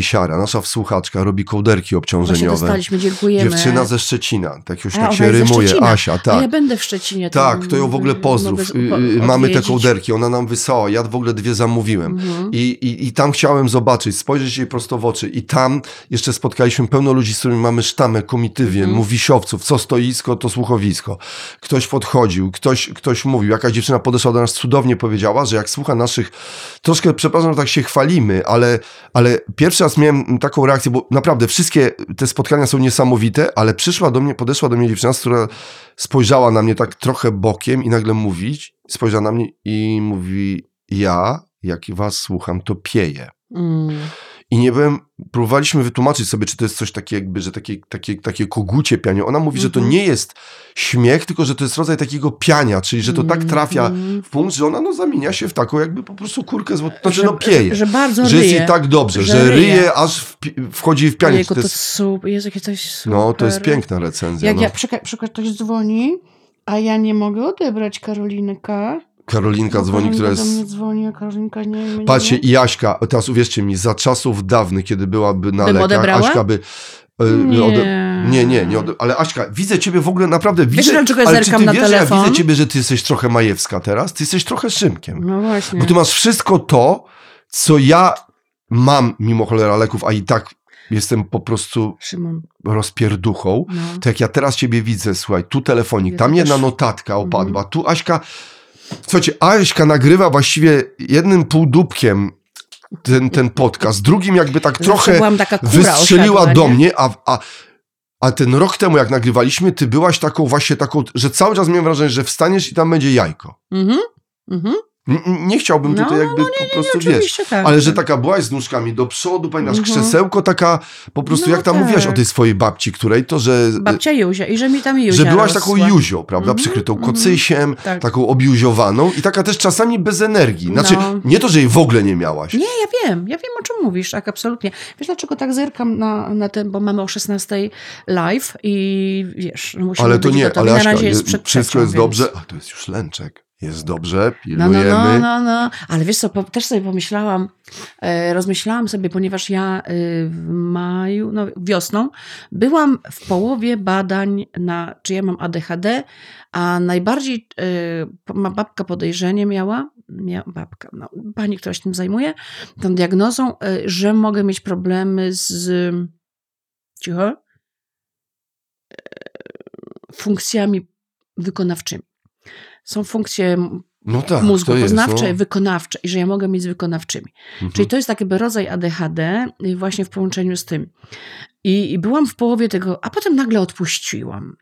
S3: siara, nasza wsłuchaczka robi kołderki obciążeniowe.
S2: dostaliśmy, dziękujemy.
S3: Dziewczyna ze Szczecina, tak już
S2: A,
S3: tak się rymuje. Asia,
S2: A
S3: tak.
S2: ja będę w Szczecinie.
S3: Tak, to ją w ogóle pozdrów. Y, y, Mamy te kołderki, ona nam wysłała. Ja w ogóle dwie zamówiłem.
S2: Mhm.
S3: I, i, I tam chciałem zobaczyć, spojrzeć jej prosto w oczy. I tam jeszcze spotkaliśmy pełno ludzi, z którymi mamy sztamę, komitywię,
S2: Mhm.
S3: mówisiowców. Co stoisko, to słuchowisko. Ktoś podchodził, ktoś, ktoś mówił. Jakaś dziewczyna podeszła do nas, cudownie powiedziała, że jak słucha naszych... Troszkę, przepraszam, tak się chwalimy, ale, ale pierwszy raz miałem taką reakcję, bo naprawdę wszystkie te spotkania są niesamowite, ale przyszła do mnie, podeszła do mnie dziewczyna, która spojrzała na mnie tak trochę bokiem i nagle mówi, spojrzała na mnie i mówi, ja, jak was słucham, to pieję.
S2: Mm.
S3: I nie byłem, próbowaliśmy wytłumaczyć sobie, czy to jest coś takiego jakby, że takie, takie, takie kogucie pianie. Ona mówi, że to
S2: Mhm.
S3: nie jest śmiech, tylko że to jest rodzaj takiego piania, czyli że to tak trafia
S2: Mhm.
S3: w punkt, że ona no zamienia się w taką jakby po prostu kurkę złotą, znaczy
S2: Że-
S3: no pieje.
S2: Że, bardzo
S3: Że jest jej tak dobrze, że,
S2: Że
S3: ryje,
S2: ryje.
S3: aż w, wchodzi w pianie.
S2: Ojejku,
S3: to jest,
S2: to jest super.
S3: no, to jest piękna recenzja.
S2: Jak
S3: no.
S2: ja, przykład, przykład ktoś dzwoni, a ja nie mogę odebrać Karolinka.
S3: Karolinka
S2: bo
S3: dzwoni, która jest...
S2: dzwoni, a Karolinka nie... nie
S3: Patrzcie, i Jaśka, teraz uwierzcie mi, za czasów dawnych, kiedy byłaby na
S2: Bym
S3: lekach,
S2: odebrała?
S3: Aśka by... e,
S2: Nie.
S3: ode- nie, nie, nie ode... ale Aśka, widzę ciebie w ogóle naprawdę, widzę,
S2: dlaczego ja
S3: ale czy
S2: zerkam
S3: ty
S2: na
S3: wiesz, że
S2: telefon?
S3: ja widzę ciebie, że ty jesteś trochę Majewska teraz? Ty jesteś trochę Szymkiem,
S2: No właśnie.
S3: bo ty masz wszystko to, co ja mam mimo cholera leków, a i tak jestem po prostu
S2: Szymon.
S3: rozpierduchą,
S2: No.
S3: to jak ja teraz ciebie widzę, słuchaj, tu telefonik,
S2: Ja
S3: tam
S2: to
S3: jedna
S2: też.
S3: notatka opadła,
S2: Mhm.
S3: tu Aśka, słuchajcie, Aśka nagrywa właściwie jednym półdubkiem ten, ten podcast, drugim jakby tak
S2: Zawsze
S3: trochę wystrzeliła
S2: osiadła,
S3: do
S2: nie?
S3: mnie, a, a, a ten rok temu jak nagrywaliśmy, ty byłaś taką właśnie taką, że cały czas miałem wrażenie, że wstaniesz i tam będzie jajko.
S2: Mhm. Mhm.
S3: Nie chciałbym
S2: No,
S3: tutaj
S2: no,
S3: jakby
S2: no,
S3: po prostu, wiesz,
S2: Oczywiście tak.
S3: ale że taka byłaś z nóżkami do przodu, pamiętasz,
S2: Mhm.
S3: krzesełko taka, po prostu
S2: No
S3: jak tam
S2: tak.
S3: mówiłaś o tej swojej babci, której to, że...
S2: Babcia Józia i że mi tam Józia
S3: że byłaś
S2: rosła.
S3: taką Juzią, prawda?
S2: Mhm,
S3: Przykrytą
S2: mhm.
S3: kocysiem,
S2: Tak.
S3: taką objuziowaną i taka też czasami bez energii. Znaczy,
S2: No.
S3: nie to, że jej w ogóle nie miałaś.
S2: Nie, ja wiem, ja wiem o czym mówisz, tak, absolutnie. Wiesz, dlaczego tak zerkam na, na ten, bo mamy o 16 live i wiesz, no musimy
S3: ale to
S2: być
S3: nie, ale
S2: na
S3: Aśka,
S2: razie jest
S3: wszystko jest
S2: więc...
S3: dobrze, a to jest już lęczek. Jest dobrze,
S2: No, no,
S3: pilnujemy.
S2: no, no, no. Ale wiesz co, też sobie pomyślałam, e, rozmyślałam sobie, ponieważ ja e, w maju, no wiosną, byłam w połowie badań na, czy ja mam ADHD, a najbardziej e, ma babka podejrzenie miała, mia, babka, no, pani, która się tym zajmuje, tą diagnozą, że mogę mieć problemy z, cicho, funkcjami wykonawczymi. Są funkcje
S3: No tak,
S2: mózgu
S3: jest,
S2: poznawcze,
S3: no.
S2: wykonawcze i że ja mogę mieć z wykonawczymi.
S3: Mhm.
S2: Czyli to jest taki rodzaj ADHD y, właśnie w połączeniu z tym. I, I byłam w połowie tego, a potem nagle odpuściłam.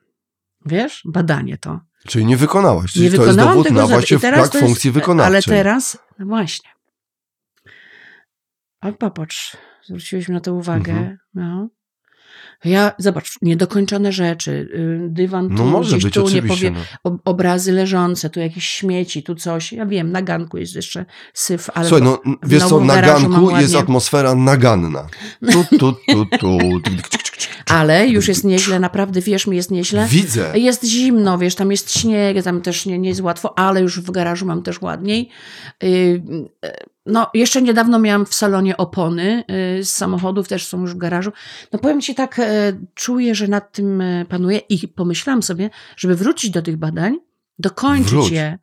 S2: Wiesz, badanie to.
S3: Czyli nie wykonałaś, czyli
S2: Nie
S3: to jest
S2: wykonałam
S3: dowód
S2: tego
S3: na właśnie brak
S2: to jest-
S3: funkcji wykonawczej.
S2: Ale teraz, no właśnie. A popatrz, zwróciłyśmy na to uwagę.
S3: Mhm.
S2: No. Ja, zobacz, niedokończone rzeczy, y, dywan tu,
S3: No może
S2: gdzieś
S3: być,
S2: tu, nie powie,
S3: no.
S2: ob- obrazy leżące, tu jakieś śmieci, tu coś. Ja wiem, na ganku jest jeszcze syf, ale
S3: Słuchaj, no wiesz co, na ganku jest atmosfera naganna. Tu, tu, tu, tu.
S2: ale już jest nieźle, naprawdę, wierz mi, jest nieźle.
S3: Widzę.
S2: Jest zimno, wiesz, tam jest śnieg, tam też nie, nie jest łatwo, ale już w garażu mam też ładniej. Yy, No, jeszcze niedawno miałam w salonie opony yy, z samochodów, też są już w garażu. No powiem ci tak, e, czuję, że nad tym e, panuję i pomyślałam sobie, żeby wrócić do tych badań, dokończyć
S3: Wróć.
S2: je,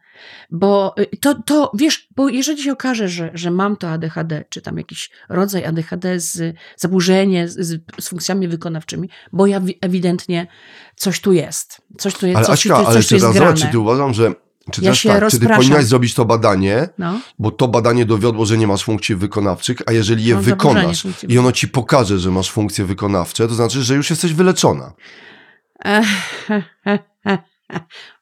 S2: bo y, to, to, wiesz, bo jeżeli się okaże, że, że mam to ADHD, czy tam jakiś rodzaj ADHD z zaburzenie z, z, funkcjami wykonawczymi, bo ja wi- ewidentnie coś tu jest. Coś tu jest,
S3: Ale
S2: coś,
S3: Aśka,
S2: tu, coś
S3: ale
S2: tu
S3: czy
S2: jest
S3: raz,
S2: grane.
S3: czy ty uważam, że czy
S2: Ja
S3: też tak, czy ty
S2: rozpraszam.
S3: powinnaś zrobić to badanie,
S2: No.
S3: bo to badanie dowiodło, że nie masz funkcji wykonawczych, a jeżeli je
S2: Mam zaburzenie
S3: wykonasz i ono ci pokaże, że masz funkcje wykonawcze, to znaczy, że już jesteś wyleczona.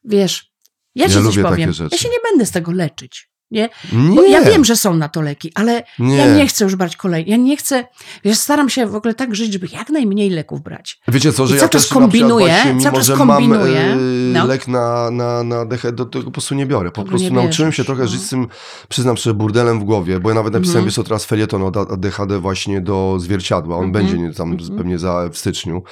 S2: Wiesz, ja
S3: Ja
S2: ci
S3: lubię takie
S2: powiem.
S3: rzeczy.
S2: Ja się nie będę z tego leczyć. Nie?
S3: Nie,
S2: ja wiem, że są na to leki, ale
S3: nie.
S2: ja nie chcę już brać kolei. Ja nie chcę, wiesz, staram się w ogóle tak żyć, żeby jak najmniej leków brać.
S3: Wiecie co, że
S2: I
S3: ja też na przykład
S2: kombinuję,
S3: właśnie, mimo
S2: kombinuję,
S3: mam yy,
S2: no.
S3: lek na, na, na dechę, do tego po prostu nie biorę. Po prostu nauczyłem się trochę
S2: no.
S3: żyć z tym, przyznam szczerze, burdelem w głowie, bo ja nawet napisałem,
S2: Mhm.
S3: wiesz co, teraz felieton od ADHD właśnie do zwierciadła. On
S2: Mhm.
S3: będzie nie, tam
S2: Mhm.
S3: pewnie za, w styczniu.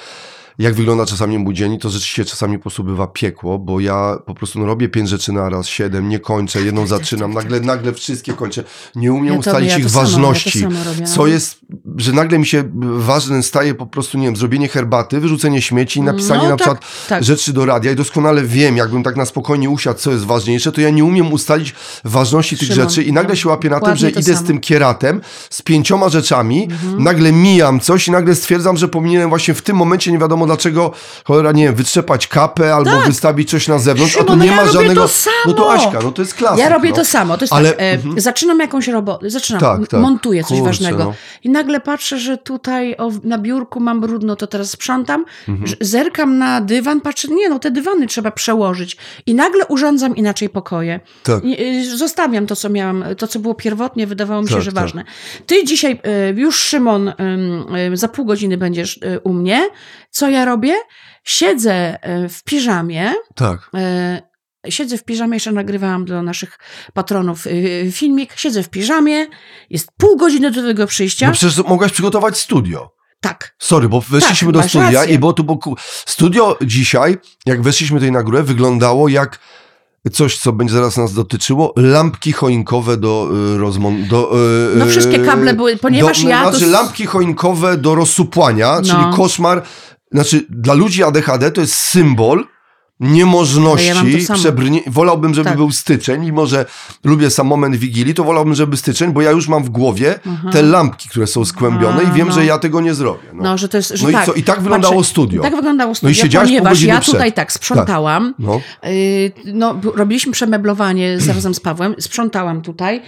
S3: Jak wygląda czasami mój dzień, to rzeczywiście czasami po prostu bywa piekło, bo ja po prostu no, robię pięć rzeczy na raz, siedem, nie kończę, jedną
S2: tak, tak,
S3: zaczynam,
S2: tak,
S3: nagle, nagle wszystkie kończę. Nie umiem
S2: Ja
S3: ustalić
S2: ja
S3: ich
S2: ja
S3: ważności.
S2: samo robię, no.
S3: Co jest, że nagle mi się ważne staje po prostu, nie wiem, zrobienie herbaty, wyrzucenie śmieci, napisanie
S2: No
S3: na
S2: tak,
S3: przykład
S2: tak.
S3: rzeczy do radia i doskonale wiem, jakbym tak na spokojnie usiadł, co jest ważniejsze, to ja nie umiem ustalić ważności tych rzeczy i nagle się łapię na tym, że idę z
S2: samo.
S3: tym kieratem, z pięcioma rzeczami,
S2: Mhm.
S3: nagle mijam coś i nagle stwierdzam, że powinienem właśnie w tym momencie, nie wiadomo dlaczego, cholera, nie wiem, wytrzepać kapę albo
S2: Tak.
S3: wystawić coś na zewnątrz, a tu
S2: Szymon,
S3: nie
S2: ja
S3: ma
S2: robię
S3: żadnego...
S2: to samo.
S3: No to Aśka, no to jest klasyk.
S2: Ja robię
S3: no.
S2: to samo. To jest
S3: Ale-
S2: tak, e,
S3: mhm.
S2: zaczynam jakąś robotę, zaczynam,
S3: Tak, tak.
S2: montuję coś
S3: Kurczę,
S2: ważnego
S3: no.
S2: i nagle patrzę, że tutaj o, na biurku mam brudno, to teraz sprzątam,
S3: Mhm.
S2: zerkam na dywan, patrzę, nie no, te dywany trzeba przełożyć i nagle urządzam inaczej pokoje.
S3: Tak.
S2: I, y, Zostawiam to, co miałam, to, co było pierwotnie, wydawało mi się,
S3: Tak,
S2: że
S3: tak.
S2: ważne. Ty dzisiaj, y, już Szymon, ym, y, za pół godziny będziesz u mnie. Co ja robię? Siedzę y, w piżamie,
S3: Tak.
S2: E, Siedzę w piżamie, jeszcze nagrywałam dla naszych patronów y, filmik. Siedzę w piżamie, jest pół godziny do tego przyjścia.
S3: No przecież mogłaś przygotować studio.
S2: Tak,
S3: Sorry, bo weszliśmy
S2: Tak,
S3: do studia
S2: rację.
S3: i było tu boku. Studio dzisiaj, jak weszliśmy tutaj na górę, wyglądało jak coś, co będzie zaraz nas dotyczyło, lampki choinkowe do y, rozmon... Do, y,
S2: No wszystkie kable były, ponieważ
S3: do,
S2: ja to
S3: Znaczy lampki choinkowe do rozsupłania,
S2: No.
S3: czyli koszmar. Znaczy dla ludzi ADHD to jest symbol niemożności
S2: ja
S3: przebrnie... Wolałbym, żeby
S2: Tak.
S3: był styczeń, mimo że lubię sam moment Wigilii, to wolałbym, żeby styczeń, bo ja już mam w głowie te lampki, które są skłębione i
S2: A,
S3: wiem,
S2: no.
S3: że ja tego nie zrobię. No,
S2: No, że to jest, że
S3: No i
S2: tak.
S3: co, i tak wyglądało studio.
S2: Tak wyglądało studio,
S3: siedziałaś pół
S2: ponieważ
S3: godziny
S2: ja
S3: przed.
S2: tutaj tak sprzątałam.
S3: No.
S2: Yy, No, robiliśmy przemeblowanie razem z Pawłem, sprzątałam tutaj,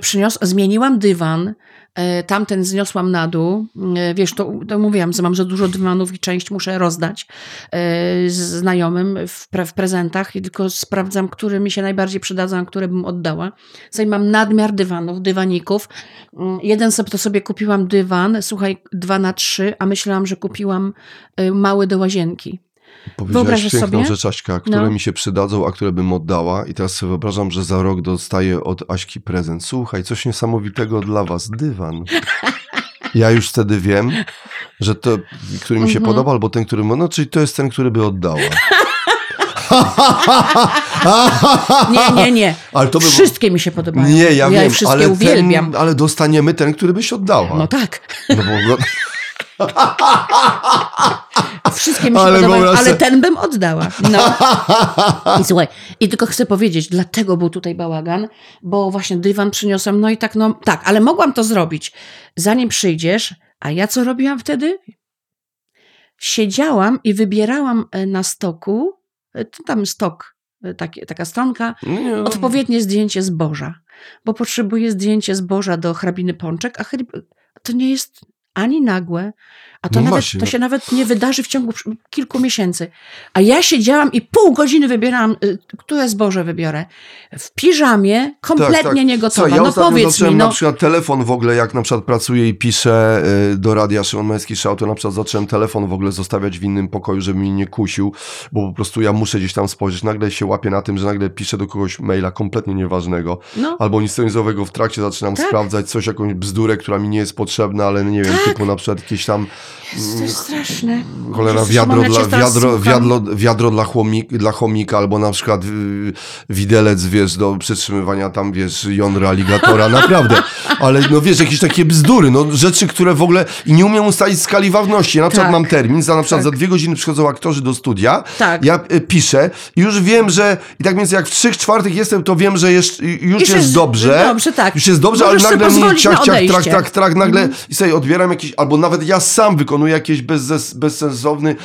S2: przynios, zmieniłam dywan, tamten zniosłam na dół. Yy, Wiesz, to, to mówiłam, że mam za dużo dywanów i część muszę rozdać z znajomym w, pre, w prezentach i tylko sprawdzam, które mi się najbardziej przydadzą, a które bym oddała. Tutaj mam nadmiar dywanów, dywaników. Yy, Jeden sobie to sobie kupiłam dywan, słuchaj, dwa na trzy, a myślałam, że kupiłam mały do łazienki.
S3: Powiedziałaś
S2: Wyobrażasz
S3: piękną
S2: sobie?
S3: rzecz, Aśka, które
S2: No.
S3: mi się przydadzą, a które bym oddała. I teraz sobie wyobrażam, że za rok dostaję od Aśki prezent. Słuchaj, coś niesamowitego dla was. Dywan. Ja już wtedy wiem, że to, który mi się
S2: Mhm.
S3: podoba, albo ten, który... No, czyli to jest ten, który by oddała.
S2: Nie, nie, nie.
S3: Ale to by
S2: Wszystkie mi się podobają.
S3: Nie, ja,
S2: ja
S3: wiem, ale,
S2: uwielbiam.
S3: ten, ale dostaniemy ten, który byś oddała.
S2: No tak.
S3: No bo,
S2: Wszystkie mi się
S3: Ale
S2: ale ten bym oddała. No. I słuchaj, i tylko chcę powiedzieć, dlatego był tutaj bałagan, bo właśnie dywan przyniosłam, no i tak, no tak, ale mogłam to zrobić, zanim przyjdziesz, a ja co robiłam wtedy? Siedziałam i wybierałam e, na stoku, e, tam stok, e, taki, taka stronka,
S3: nie,
S2: odpowiednie zdjęcie zboża, bo potrzebuję zdjęcie zboża do hrabiny Pączek, a to nie jest ani nagłe, a to,
S3: No
S2: nawet,
S3: właśnie,
S2: to
S3: no.
S2: się nawet nie wydarzy w ciągu kilku miesięcy. A ja siedziałam i pół godziny wybierałam, y, które zboże wybiorę. W piżamie, kompletnie
S3: Tak, tak.
S2: niegotowa.
S3: Słuchaj, ja
S2: no powiedz mi,
S3: na
S2: no,
S3: przykład telefon w ogóle, jak na przykład pracuję i piszę y, do radia Szymon Męski Szał, to na przykład zacząłem telefon w ogóle zostawiać w innym pokoju, żeby mnie nie kusił, bo po prostu ja muszę gdzieś tam spojrzeć. Nagle się łapię na tym, że nagle piszę do kogoś maila kompletnie nieważnego,
S2: no,
S3: albo nic w trakcie zaczynam
S2: Tak.
S3: sprawdzać coś, jakąś bzdurę, która mi nie jest potrzebna, ale nie wiem,
S2: Tak.
S3: typu na przykład jakieś tam
S2: to jest straszne.
S3: Cholera, wiadro dla, wiadro, wiadro, wiadro dla, chomik, dla chomika, albo na przykład y, widelec, wiesz, do przytrzymywania tam, wiesz, jądra aligatora, naprawdę. Ale no wiesz, jakieś takie bzdury, no rzeczy, które w ogóle i nie umiem ustalić skali ważności. Ja na przykład
S2: Tak.
S3: mam termin, za na przykład
S2: Tak.
S3: za dwie godziny przychodzą aktorzy do studia,
S2: Tak.
S3: ja y, piszę i już wiem, że i tak więc jak w trzech czwartych jestem, to wiem, że jeszcze, już
S2: Już
S3: jest,
S2: jest
S3: dobrze.
S2: dobrze, tak.
S3: Już jest dobrze,
S2: Możesz
S3: ale nagle
S2: na
S3: ciach, ciach, trak, trak, trak, nagle i sobie odbieram jakiś, albo nawet ja sam wykonuję jakiś bezzes, bezsensowny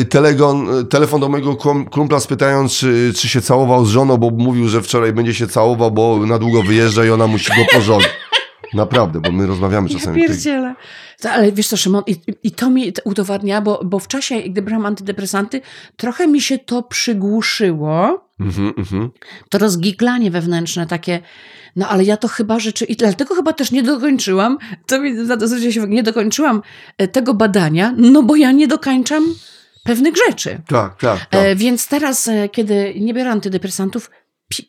S3: e, telegon, e, telefon do mojego kum- kumpla spytając, czy, czy się całował z żoną, bo mówił, że wczoraj będzie się całował, bo na długo wyjeżdża i ona musi go porządzić. Naprawdę, bo my rozmawiamy
S2: Ja
S3: czasami. tak-
S2: pierdzielę. Ale wiesz co, Szymon, i, i to mi udowadnia, bo, bo w czasie, gdy brałam antydepresanty, trochę mi się to przygłuszyło.
S3: Mhm, mhm.
S2: to rozgiglanie wewnętrzne takie, no ale ja to chyba rzeczy, i dlatego chyba też nie dokończyłam, to mi to zwróciło się, nie dokończyłam e, tego badania, no bo ja nie dokończam pewnych rzeczy.
S3: Tak, tak, tak.
S2: E, więc teraz, e, kiedy nie biorę antydepresantów,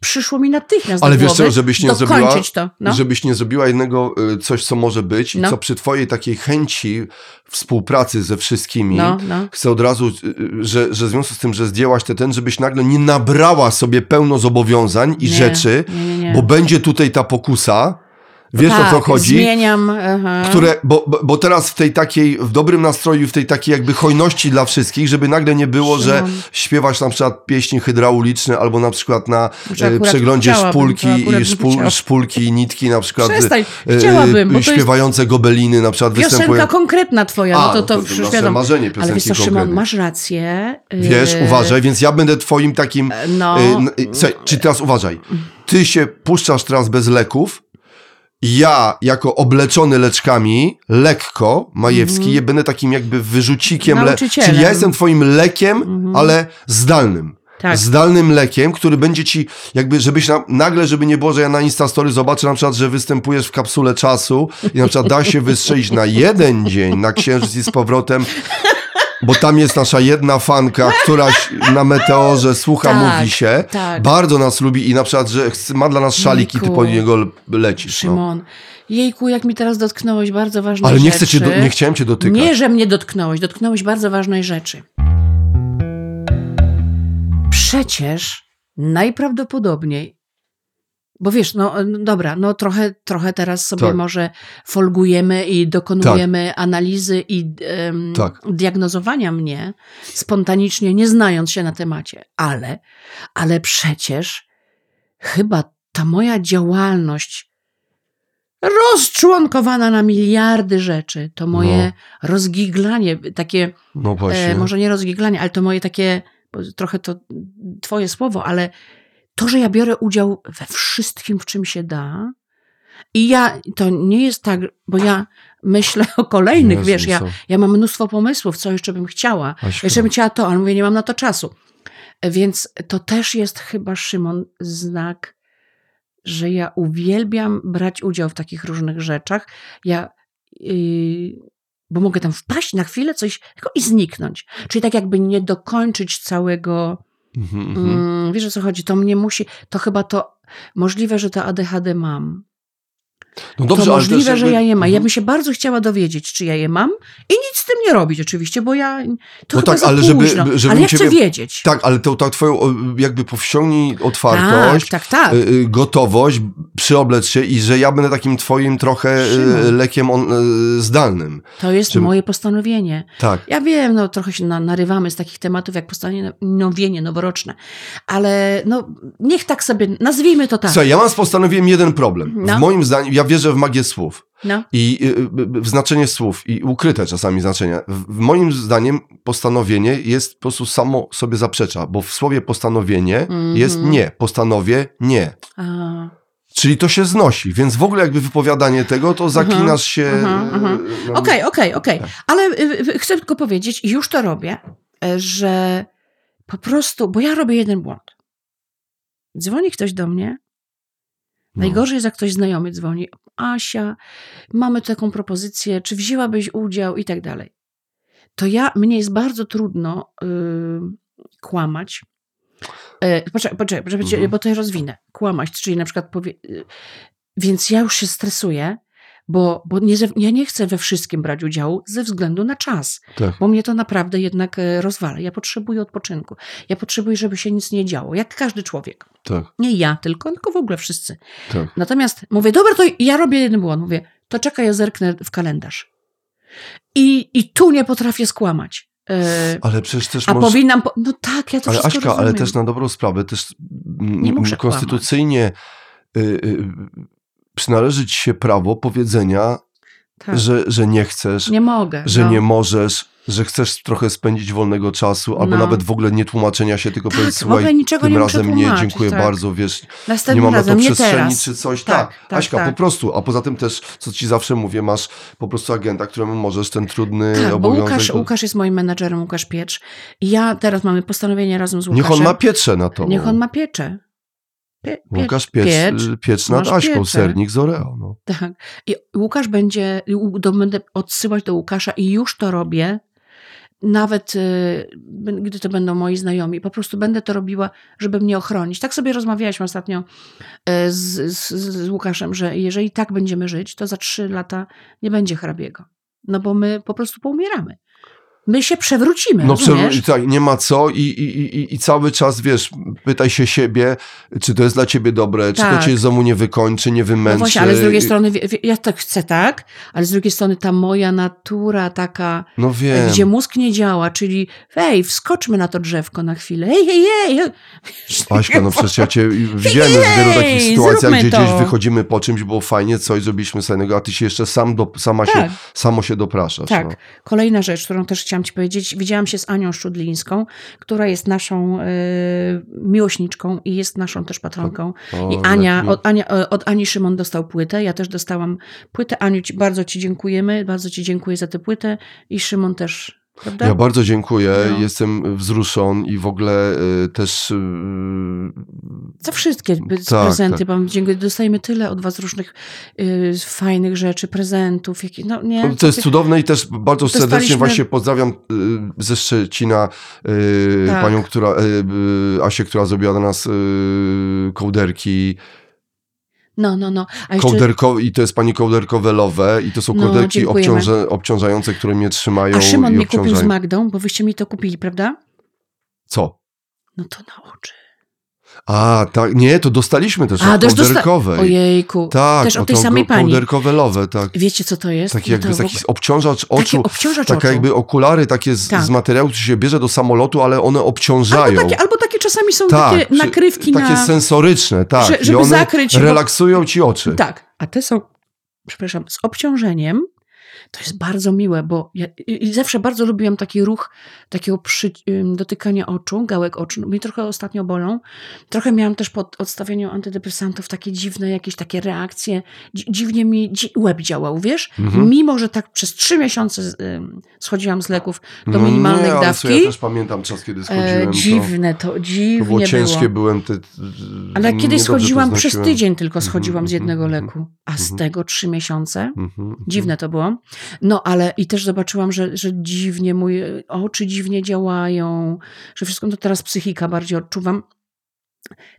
S2: przyszło mi natychmiast
S3: Ale
S2: do
S3: wiesz
S2: głowy
S3: co, żebyś nie zrobiła,
S2: to. No.
S3: żebyś nie zrobiła jednego y, coś, co może być i
S2: No.
S3: co przy twojej takiej chęci współpracy ze wszystkimi,
S2: No, no.
S3: chcę od razu, y, y, że, że w związku z tym, że zdjęłaś te ten, żebyś nagle nie nabrała sobie pełno zobowiązań i
S2: Nie,
S3: rzeczy,
S2: nie, nie.
S3: bo będzie tutaj ta pokusa, wiesz
S2: tak,
S3: o co chodzi,
S2: Zmieniam. Aha.
S3: które, bo, bo, teraz w tej takiej, w dobrym nastroju, w tej takiej jakby hojności dla wszystkich, żeby nagle nie było, że śpiewasz na przykład pieśni hydrauliczne, albo na przykład na e, przeglądzie szpulki i szpul, szpulki i nitki na przykład.
S2: Przestań,
S3: e,
S2: chciałabym, bo to jest
S3: śpiewające gobeliny na przykład
S2: Piosenka
S3: występują.
S2: konkretna twoja,
S3: A,
S2: no to,
S3: no
S2: to,
S3: to
S2: już wiadomo.
S3: marzenie,
S2: Ale wiesz
S3: piosenki
S2: co, Szymon, masz rację.
S3: Wiesz,
S2: Yy,
S3: uważaj, więc ja będę twoim takim.
S2: No.
S3: e, e, słuchaj, czy teraz uważaj. Ty się puszczasz teraz bez leków. Ja, jako obleczony leczkami, lekko, Majewski, je będę takim jakby wyrzucikiem. Le...
S2: Mhm.
S3: Czyli ja jestem twoim lekiem, ale zdalnym.
S2: Tak.
S3: Zdalnym lekiem, który będzie ci, jakby, żebyś na, nagle, żeby nie było, że ja na Instastory zobaczę na przykład, że występujesz w kapsule czasu i na przykład da się wystrzelić na jeden dzień na księżyc i z powrotem, bo tam jest nasza jedna fanka, któraś na meteorze słucha,
S2: Tak,
S3: mówi się,
S2: tak.
S3: bardzo nas lubi i na przykład, że ma dla nas szalik i ty po niego le- lecisz. No.
S2: Szymon, jejku, jak mi teraz dotknąłeś bardzo ważnej
S3: Ale
S2: rzeczy.
S3: nie chcę cię, do, nie chciałem cię dotykać.
S2: Nie, że mnie dotknąłeś, dotknąłeś bardzo ważnej rzeczy. Przecież najprawdopodobniej Bo wiesz, no no dobra, no trochę, trochę teraz sobie
S3: Tak.
S2: może folgujemy i dokonujemy analizy i
S3: Tak.
S2: diagnozowania mnie spontanicznie, nie znając się na temacie. Ale, ale przecież chyba ta moja działalność rozczłonkowana na miliardy rzeczy, to moje rozgiglanie, takie
S3: No.
S2: E, może nie rozgiglanie, ale to moje takie, trochę to twoje słowo, ale to, że ja biorę udział we wszystkim, w czym się da. I ja, to nie jest tak, bo ja myślę o kolejnych,
S3: Jezu,
S2: wiesz, ja, ja mam mnóstwo pomysłów, co jeszcze bym chciała.
S3: Aśka.
S2: Jeszcze bym chciała to, ale mówię, nie mam na to czasu. Więc to też jest chyba, Szymon, znak, że ja uwielbiam brać udział w takich różnych rzeczach. Ja, yy, bo mogę tam wpaść na chwilę, coś i zniknąć. Czyli tak jakby nie dokończyć całego. Mm, wiesz o co chodzi, to mnie musi, to chyba to możliwe, że to ADHD mam.
S3: No
S2: to
S3: ale
S2: możliwe, że
S3: jakby-
S2: ja je mam. Ja
S3: Mhm.
S2: bym się bardzo chciała dowiedzieć, czy ja je mam i nic z tym nie robić oczywiście, bo ja, to
S3: No
S2: chyba
S3: tak, ale żeby-
S2: późno.
S3: żeby
S2: ale ja
S3: ciebie-
S2: chcę wiedzieć.
S3: Tak, ale to, to twoją jakby powściągnij otwartość,
S2: tak, tak. tak.
S3: y, y, gotowość, przyoblecz się i że ja będę takim twoim trochę y,
S2: Szymon.
S3: lekiem on, zdalnym.
S2: To jest
S3: Czym-
S2: moje postanowienie.
S3: Tak.
S2: Ja wiem, no trochę się na, narywamy z takich tematów jak postanowienie noworoczne, ale no niech tak sobie, nazwijmy to tak.
S3: Słuchaj, ja mam z postanowieniem jeden problem.
S2: No.
S3: W moim zdaniem, ja wierzę w magię słów
S2: No,
S3: i y, y, w znaczenie słów i ukryte czasami znaczenia. W, moim zdaniem postanowienie jest po prostu samo sobie zaprzecza, bo w słowie postanowienie
S2: Mhm.
S3: jest nie, postanowię nie. Czyli to się znosi, więc w ogóle jakby wypowiadanie tego, to zaklinasz się...
S2: mhm,
S3: y,
S2: mhm.
S3: na-
S2: Okej, okej, okej.
S3: Tak.
S2: Ale y, y, chcę tylko powiedzieć, i już to robię, y, że po prostu, bo ja robię jeden błąd. Dzwoni ktoś do mnie,
S3: No.
S2: Najgorzej jest, jak ktoś znajomy dzwoni. Asia, mamy taką propozycję, czy wzięłabyś udział i tak dalej. To ja, mnie jest bardzo trudno yy, kłamać. Yy, poczekaj, poczekaj, cię-
S3: Mhm.
S2: bo to ja rozwinę. Kłamać, czyli na przykład powie... yy, Więc ja już się stresuję, bo, bo nie, ja nie chcę we wszystkim brać udziału ze względu na czas,
S3: Tak.
S2: bo mnie to naprawdę jednak e, rozwala. Ja potrzebuję odpoczynku. Ja potrzebuję, żeby się nic nie działo, jak każdy człowiek.
S3: Tak,
S2: Nie ja tylko, tylko w ogóle wszyscy.
S3: tak.
S2: Natomiast mówię, dobra, to ja robię jeden błąd. Mówię, to czekaj, ja zerknę w kalendarz. I, i tu nie potrafię skłamać. E,
S3: Ale przecież też
S2: a
S3: możesz...
S2: powinnam. Po... No tak, ja to
S3: Ale Aśka, ale
S2: rozumiem.
S3: też na dobrą sprawę, też mm,
S2: Nie muszę
S3: konstytucyjnie y, y, przynależy ci się prawo powiedzenia,
S2: tak.
S3: że, że nie chcesz,
S2: Nie mogę.
S3: że
S2: no.
S3: nie możesz, że chcesz trochę spędzić wolnego czasu, albo
S2: No.
S3: nawet w ogóle nie tłumaczenia się, tylko
S2: Tak,
S3: powiedz,
S2: w
S3: słuchaj,
S2: niczego
S3: tym
S2: nie
S3: razem nie, dziękuję
S2: tak.
S3: bardzo, wiesz, nie
S2: Następnym
S3: mam na to
S2: razem, nie
S3: przestrzeni czy coś.
S2: Tak,
S3: Tak,
S2: tak,
S3: Aśka,
S2: tak.
S3: po prostu, a poza tym też, co ci zawsze mówię, masz po prostu agenta, któremu możesz ten trudny
S2: Tak, bo
S3: obowiązek...
S2: Łukasz, Łukasz jest moim menadżerem, Łukasz Piecz. I ja teraz mamy postanowienie razem z Łukaszem.
S3: Niech on ma piecze na to.
S2: Niech on ma piecze. Pie, pie,
S3: Łukasz piecz,
S2: piecz.
S3: piecz, piecz nad Aśką,
S2: piecze.
S3: sernik z Oreo. No.
S2: Tak. I Łukasz będzie, do, będę odsyłać do Łukasza i już to robię. Nawet y, gdy to będą moi znajomi, po prostu będę to robiła, żeby mnie ochronić. Tak sobie rozmawialiśmy ostatnio y, z, z, z Łukaszem, że jeżeli tak będziemy żyć, to za trzy lata nie będzie hrabiego. No bo my po prostu poumieramy. My się przewrócimy,
S3: No przerw- tak, nie ma co i, i, i, i cały czas, wiesz, pytaj się siebie, czy to jest dla ciebie dobre, czy
S2: Tak.
S3: to cię znowu nie wykończy, nie wymęczy.
S2: No właśnie, ale z drugiej strony, ja tak chcę, tak, ale z drugiej strony ta moja natura taka,
S3: No wiem.
S2: gdzie mózg nie działa, czyli hej, wskoczmy na to drzewko na chwilę, hej, hej, hej.
S3: Aśka, no przecież ja cię widziałem w wielu takich sytuacjach, gdzie
S2: to.
S3: gdzieś wychodzimy po czymś, było fajnie, coś zrobiliśmy fajnego, a ty się jeszcze sam do, sama
S2: Tak.
S3: się, samo się dopraszasz.
S2: Tak.
S3: No.
S2: Kolejna rzecz, którą też chciałam ci powiedzieć. Widziałam się z Anią Szczudlińską, która jest naszą e, miłośniczką i jest naszą też patronką.
S3: O,
S2: I Ania, od, Ania, od Ani Szymon dostał płytę. Ja też dostałam płytę. Aniu, ci, bardzo ci dziękujemy. Bardzo ci dziękuję za tę płytę. I Szymon też, prawda?
S3: Ja bardzo dziękuję,
S2: No.
S3: jestem wzruszony i w ogóle y, też y,
S2: Za wszystkie by-
S3: Tak,
S2: prezenty.
S3: tak.
S2: Wam dziękuję. Dostajemy tyle od was różnych y, fajnych rzeczy, prezentów. Jakie, no, nie,
S3: No, To jest cudowne i też bardzo serdecznie
S2: Dostaliśmy-
S3: właśnie pozdrawiam y, ze Szczecina y,
S2: Tak.
S3: panią, która, y, Asię, która zrobiła dla nas kołderki.
S2: No, no, no. A jeszcze,
S3: Kołderko, I to jest pani kołderkowe i to są
S2: No,
S3: kołderki obciążające, które mnie trzymają
S2: a Szymon mi kupił z. Magdą, bo wyście mi to kupili, prawda?
S3: Co?
S2: No to na oczy.
S3: A, tak, nie, to dostaliśmy też
S2: A,
S3: od
S2: też dosta-
S3: kołderkowej.
S2: Ojejku,
S3: Tak,
S2: też
S3: o
S2: od tej samej pani.
S3: kołderkowe lowe, tak.
S2: Wiecie, co to jest?
S3: Taki
S2: No
S3: jakby
S2: to
S3: taki obciążacz oczu.
S2: obciążacz
S3: Taka
S2: oczu.
S3: jakby okulary takie z,
S2: Tak.
S3: z materiału, który się bierze do samolotu, ale one obciążają.
S2: Albo takie, albo takie czasami są
S3: tak,
S2: takie nakrywki
S3: takie
S2: na...
S3: sensoryczne, tak.
S2: że-
S3: I
S2: żeby
S3: one
S2: zakryć,
S3: relaksują ci oczy.
S2: Tak, a te są, przepraszam, z obciążeniem. To jest bardzo miłe, bo ja i zawsze bardzo lubiłam taki ruch takiego przy, dotykania oczu, gałek oczu. Mnie trochę ostatnio bolą. Trochę miałam też po odstawieniu antydepresantów takie dziwne, jakieś takie reakcje. Dzi- dziwnie mi dzi łeb działał, wiesz?
S3: Mhm.
S2: Mimo, że tak przez trzy miesiące z- ym, schodziłam z leków do
S3: No
S2: minimalnej
S3: nie, ale
S2: dawki.
S3: Ja też pamiętam czas, kiedy schodziłem.
S2: e, dziwne to,
S3: to,
S2: dziwnie
S3: to było ciężkie,
S2: było.
S3: byłem... Te,
S2: Ale kiedyś
S3: to
S2: schodziłam przez tydzień, tylko
S3: Mhm,
S2: schodziłam z
S3: mhm,
S2: jednego
S3: mhm,
S2: leku, a z tego trzy miesiące. Dziwne to było. No, ale i też zobaczyłam, że, że dziwnie moje oczy dziwnie działają, że wszystko to teraz psychika bardziej odczuwam.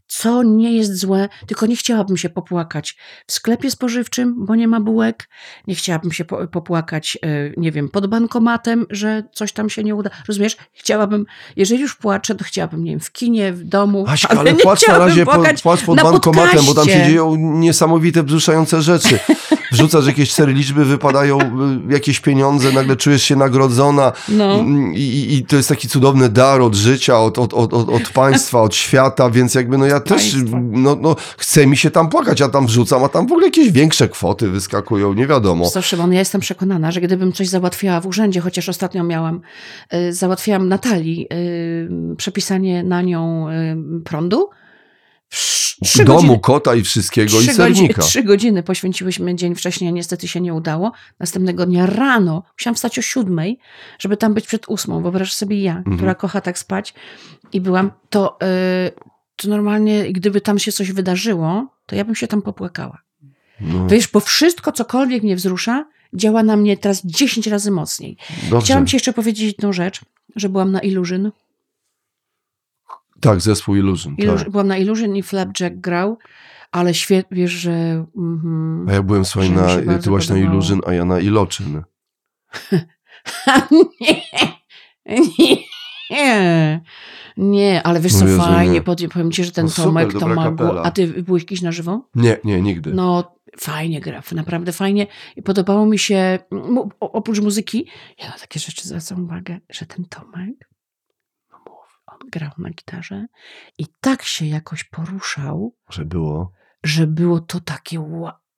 S2: Co nie jest złe, tylko nie chciałabym się popłakać w sklepie spożywczym, bo nie ma bułek. Nie chciałabym się po, popłakać, e, nie wiem, pod bankomatem, że coś tam się nie uda. Rozumiesz? Chciałabym, jeżeli już płaczę, to chciałabym, nie wiem, w kinie, w domu.
S3: Aśka, ale
S2: nie
S3: płacz na razie po, płacz pod bankomatem, bo tam się
S2: podcaście.
S3: dzieją niesamowite, wzruszające rzeczy. Wrzucasz jakieś cztery liczby, wypadają y, jakieś pieniądze, nagle czujesz się nagrodzona
S2: No.
S3: I, i, i to jest taki cudowny dar od życia, od, od, od, od, państwa, od świata, więc jakby no ja też, no, no chce mi się tam płakać, ja tam wrzucam, a tam w ogóle jakieś większe kwoty wyskakują, nie wiadomo.
S2: Co, Szymon, ja jestem przekonana, że gdybym coś załatwiała w urzędzie, chociaż ostatnio miałam, y, załatwiłam Natalii y, przepisanie na nią y, prądu. Trzy
S3: Domu,
S2: godziny,
S3: kota i wszystkiego i sernika.
S2: trzy godziny poświęciłyśmy dzień wcześniej, a niestety się nie udało. Następnego dnia rano musiałam wstać o siódmej, żeby tam być przed ósmą. Wyobraź sobie ja,
S3: Mhm.
S2: która kocha tak spać i byłam, to, y, to normalnie, gdyby tam się coś wydarzyło, to ja bym się tam popłakała.
S3: No,
S2: Wiesz, bo wszystko, cokolwiek mnie wzrusza, działa na mnie teraz 10 razy mocniej.
S3: dobrze.
S2: Chciałam ci jeszcze powiedzieć jedną rzecz, że byłam na Illusion.
S3: Tak, zespół Illusion.
S2: Illus-
S3: Tak.
S2: Byłam na Illusion i Flapjack grał, ale świetnie, wiesz, że... Mhm.
S3: A ja byłem słuchaj na, ty byłaś na
S2: podobało.
S3: Illusion, a ja na Iloczyn.
S2: nie, nie, nie, ale wiesz co,
S3: Jezu,
S2: fajnie,
S3: nie.
S2: powiem ci, że ten
S3: No super,
S2: Tomek to
S3: dobra
S2: ma... a ty byłeś jakiś na żywo?
S3: Nie, nie, nigdy.
S2: No, fajnie gra, naprawdę fajnie. I podobało mi się, oprócz muzyki, ja na takie rzeczy zwracam uwagę, że ten Tomek, grał na gitarze i tak się jakoś poruszał,
S3: Że było
S2: że było to takie,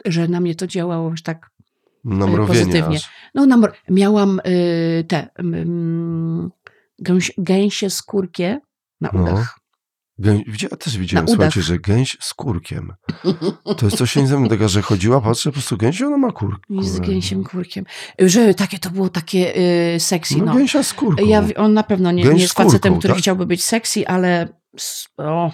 S2: że na mnie to działało już tak,
S3: namrowienie
S2: pozytywnie.
S3: aż.
S2: no miałam y, te gęś, gęsie skórkie na
S3: No. Gę... Ja też widziałem, słuchajcie, że gęś z kurkiem. To jest coś innego, taka, że chodziła, patrzę, po prostu gęś, ona ma kurk.
S2: Z gęsiem kurkiem. Że takie to było takie y, sexy,
S3: No,
S2: no.
S3: gęsia z kurką.
S2: Ja, on na pewno nie, nie jest
S3: kurką,
S2: facetem, który
S3: tak?
S2: chciałby być sexy, ale o.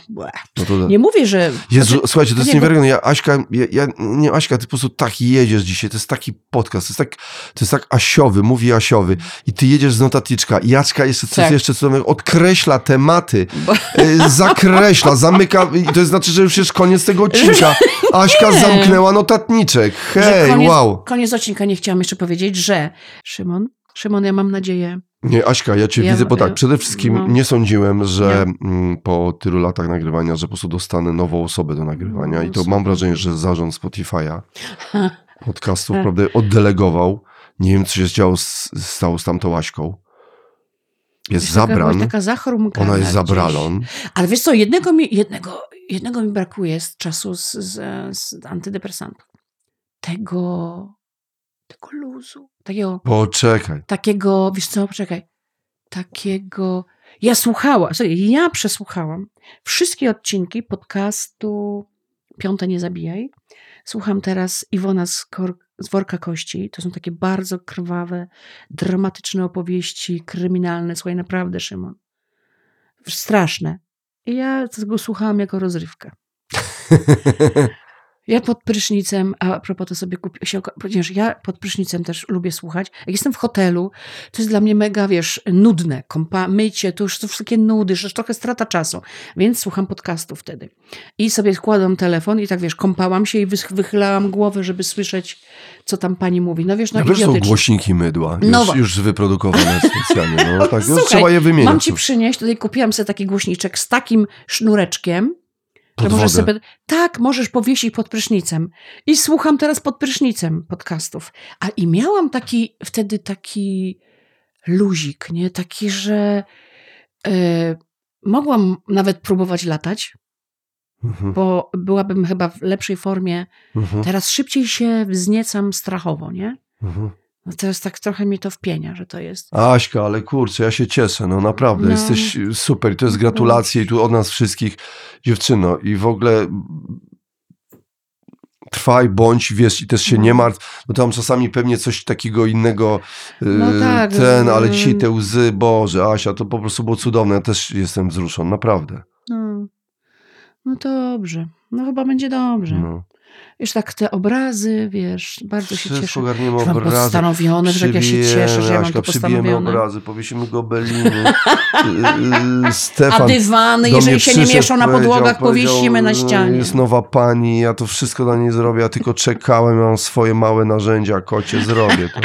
S3: No to...
S2: nie mówię, że...
S3: Jezu,
S2: znaczy,
S3: słuchajcie, to jest
S2: nie,
S3: niewiarygodne. Ja, Aśka, ja, ja, nie, Aśka, ty po prostu tak jedziesz dzisiaj, to jest taki podcast, to jest tak, to jest tak Asiowy, mówi Asiowy i ty jedziesz z notatniczka i Jaczka jeszcze coś
S2: Tak.
S3: jeszcze cudownego, odkreśla tematy,
S2: Bo-
S3: y, zakreśla, zamyka i to znaczy, że już jest koniec tego odcinka. Aśka zamknęła notatniczek. Hej,
S2: koniec,
S3: wow.
S2: Koniec odcinka nie chciałam jeszcze powiedzieć, że Szymon, Szymon, ja mam nadzieję,
S3: Nie, Aśka, ja cię
S2: Ja-
S3: widzę, bo tak, przede wszystkim
S2: no.
S3: nie sądziłem, że
S2: Nie.
S3: mm, po tylu latach nagrywania, że po prostu dostanę nową osobę do nagrywania
S2: No,
S3: i to
S2: super.
S3: mam wrażenie, że zarząd Spotify'a podcastów, prawda, oddelegował. Nie wiem, co się działo z, stało z tamtą Łaśką. Jest
S2: Jest taka,
S3: zabran,
S2: taka zachrumkana
S3: ona jest
S2: gdzieś.
S3: zabralon.
S2: Ale wiesz co, jednego mi, jednego, jednego mi brakuje z czasu z, z, z antydepresantów. Tego, tego luzu, takiego
S3: Poczekaj.
S2: takiego, wiesz co, poczekaj, takiego, ja słuchałam, ja przesłuchałam wszystkie odcinki podcastu Piąte Nie Zabijaj. Słucham teraz Iwona z, z Worka Kości. To są takie bardzo krwawe, dramatyczne opowieści, kryminalne. Słuchaj, naprawdę, Szymon. Straszne. I ja tego słuchałam jako rozrywkę. Ja pod prysznicem, a propos to sobie oka- ponieważ ja pod prysznicem też lubię słuchać. Jak jestem w hotelu, to jest dla mnie mega, wiesz, nudne. Kompa, mycie, to już są wszystkie nudy, że trochę strata czasu. Więc słucham podcastu wtedy. I sobie składam telefon i tak, wiesz, kąpałam się i wychylałam głowę, żeby słyszeć, co tam pani mówi. No wiesz, no
S3: wiesz, są głośniki mydła, już,
S2: No
S3: już wyprodukowane specjalnie. No, tak,
S2: Słuchaj,
S3: trzeba je wymieniać.
S2: Mam ci przynieść, tutaj kupiłam sobie taki głośniczek z takim sznureczkiem,
S3: Pod
S2: że możesz sobie, tak, możesz powiesić pod prysznicem. I słucham teraz pod prysznicem podcastów. A i miałam taki, wtedy taki luzik, nie? Taki, że e, mogłam nawet próbować latać,
S3: Mhm,
S2: bo byłabym chyba w lepszej formie.
S3: mhm,
S2: Teraz szybciej się wzniecam strachowo, nie?
S3: mhm.
S2: No teraz tak trochę mnie to wpienia, że to jest.
S3: Aśka, ale kurczę, ja się cieszę, no naprawdę,
S2: No.
S3: jesteś super, to jest gratulacje i tu od nas wszystkich, dziewczyno, i w ogóle trwaj, bądź, wiesz, i też się
S2: No.
S3: nie martw, bo tam czasami pewnie coś takiego innego,
S2: No
S3: yy,
S2: tak,
S3: ten, ale dzisiaj te łzy, Boże, Asia, to po prostu było cudowne, ja też jestem wzruszony, naprawdę.
S2: No, no dobrze. No chyba będzie dobrze.
S3: No.
S2: Już tak te obrazy, wiesz, bardzo się
S3: Wszystko
S2: cieszę.
S3: ogarniemy
S2: Że mam
S3: obrazy.
S2: postanowione, że jak ja się cieszę, że ja mam to
S3: przybijemy
S2: postanowione.
S3: obrazy, powiesimy gobeliny. Yy,
S2: A
S3: Stefan
S2: dywany,
S3: do
S2: jeżeli się nie mieszczą na podłogach, powiesimy na ścianie.
S3: Jest nowa pani, ja to wszystko dla niej zrobię, ja tylko czekałem, ja mam swoje małe narzędzia, kocie, zrobię to.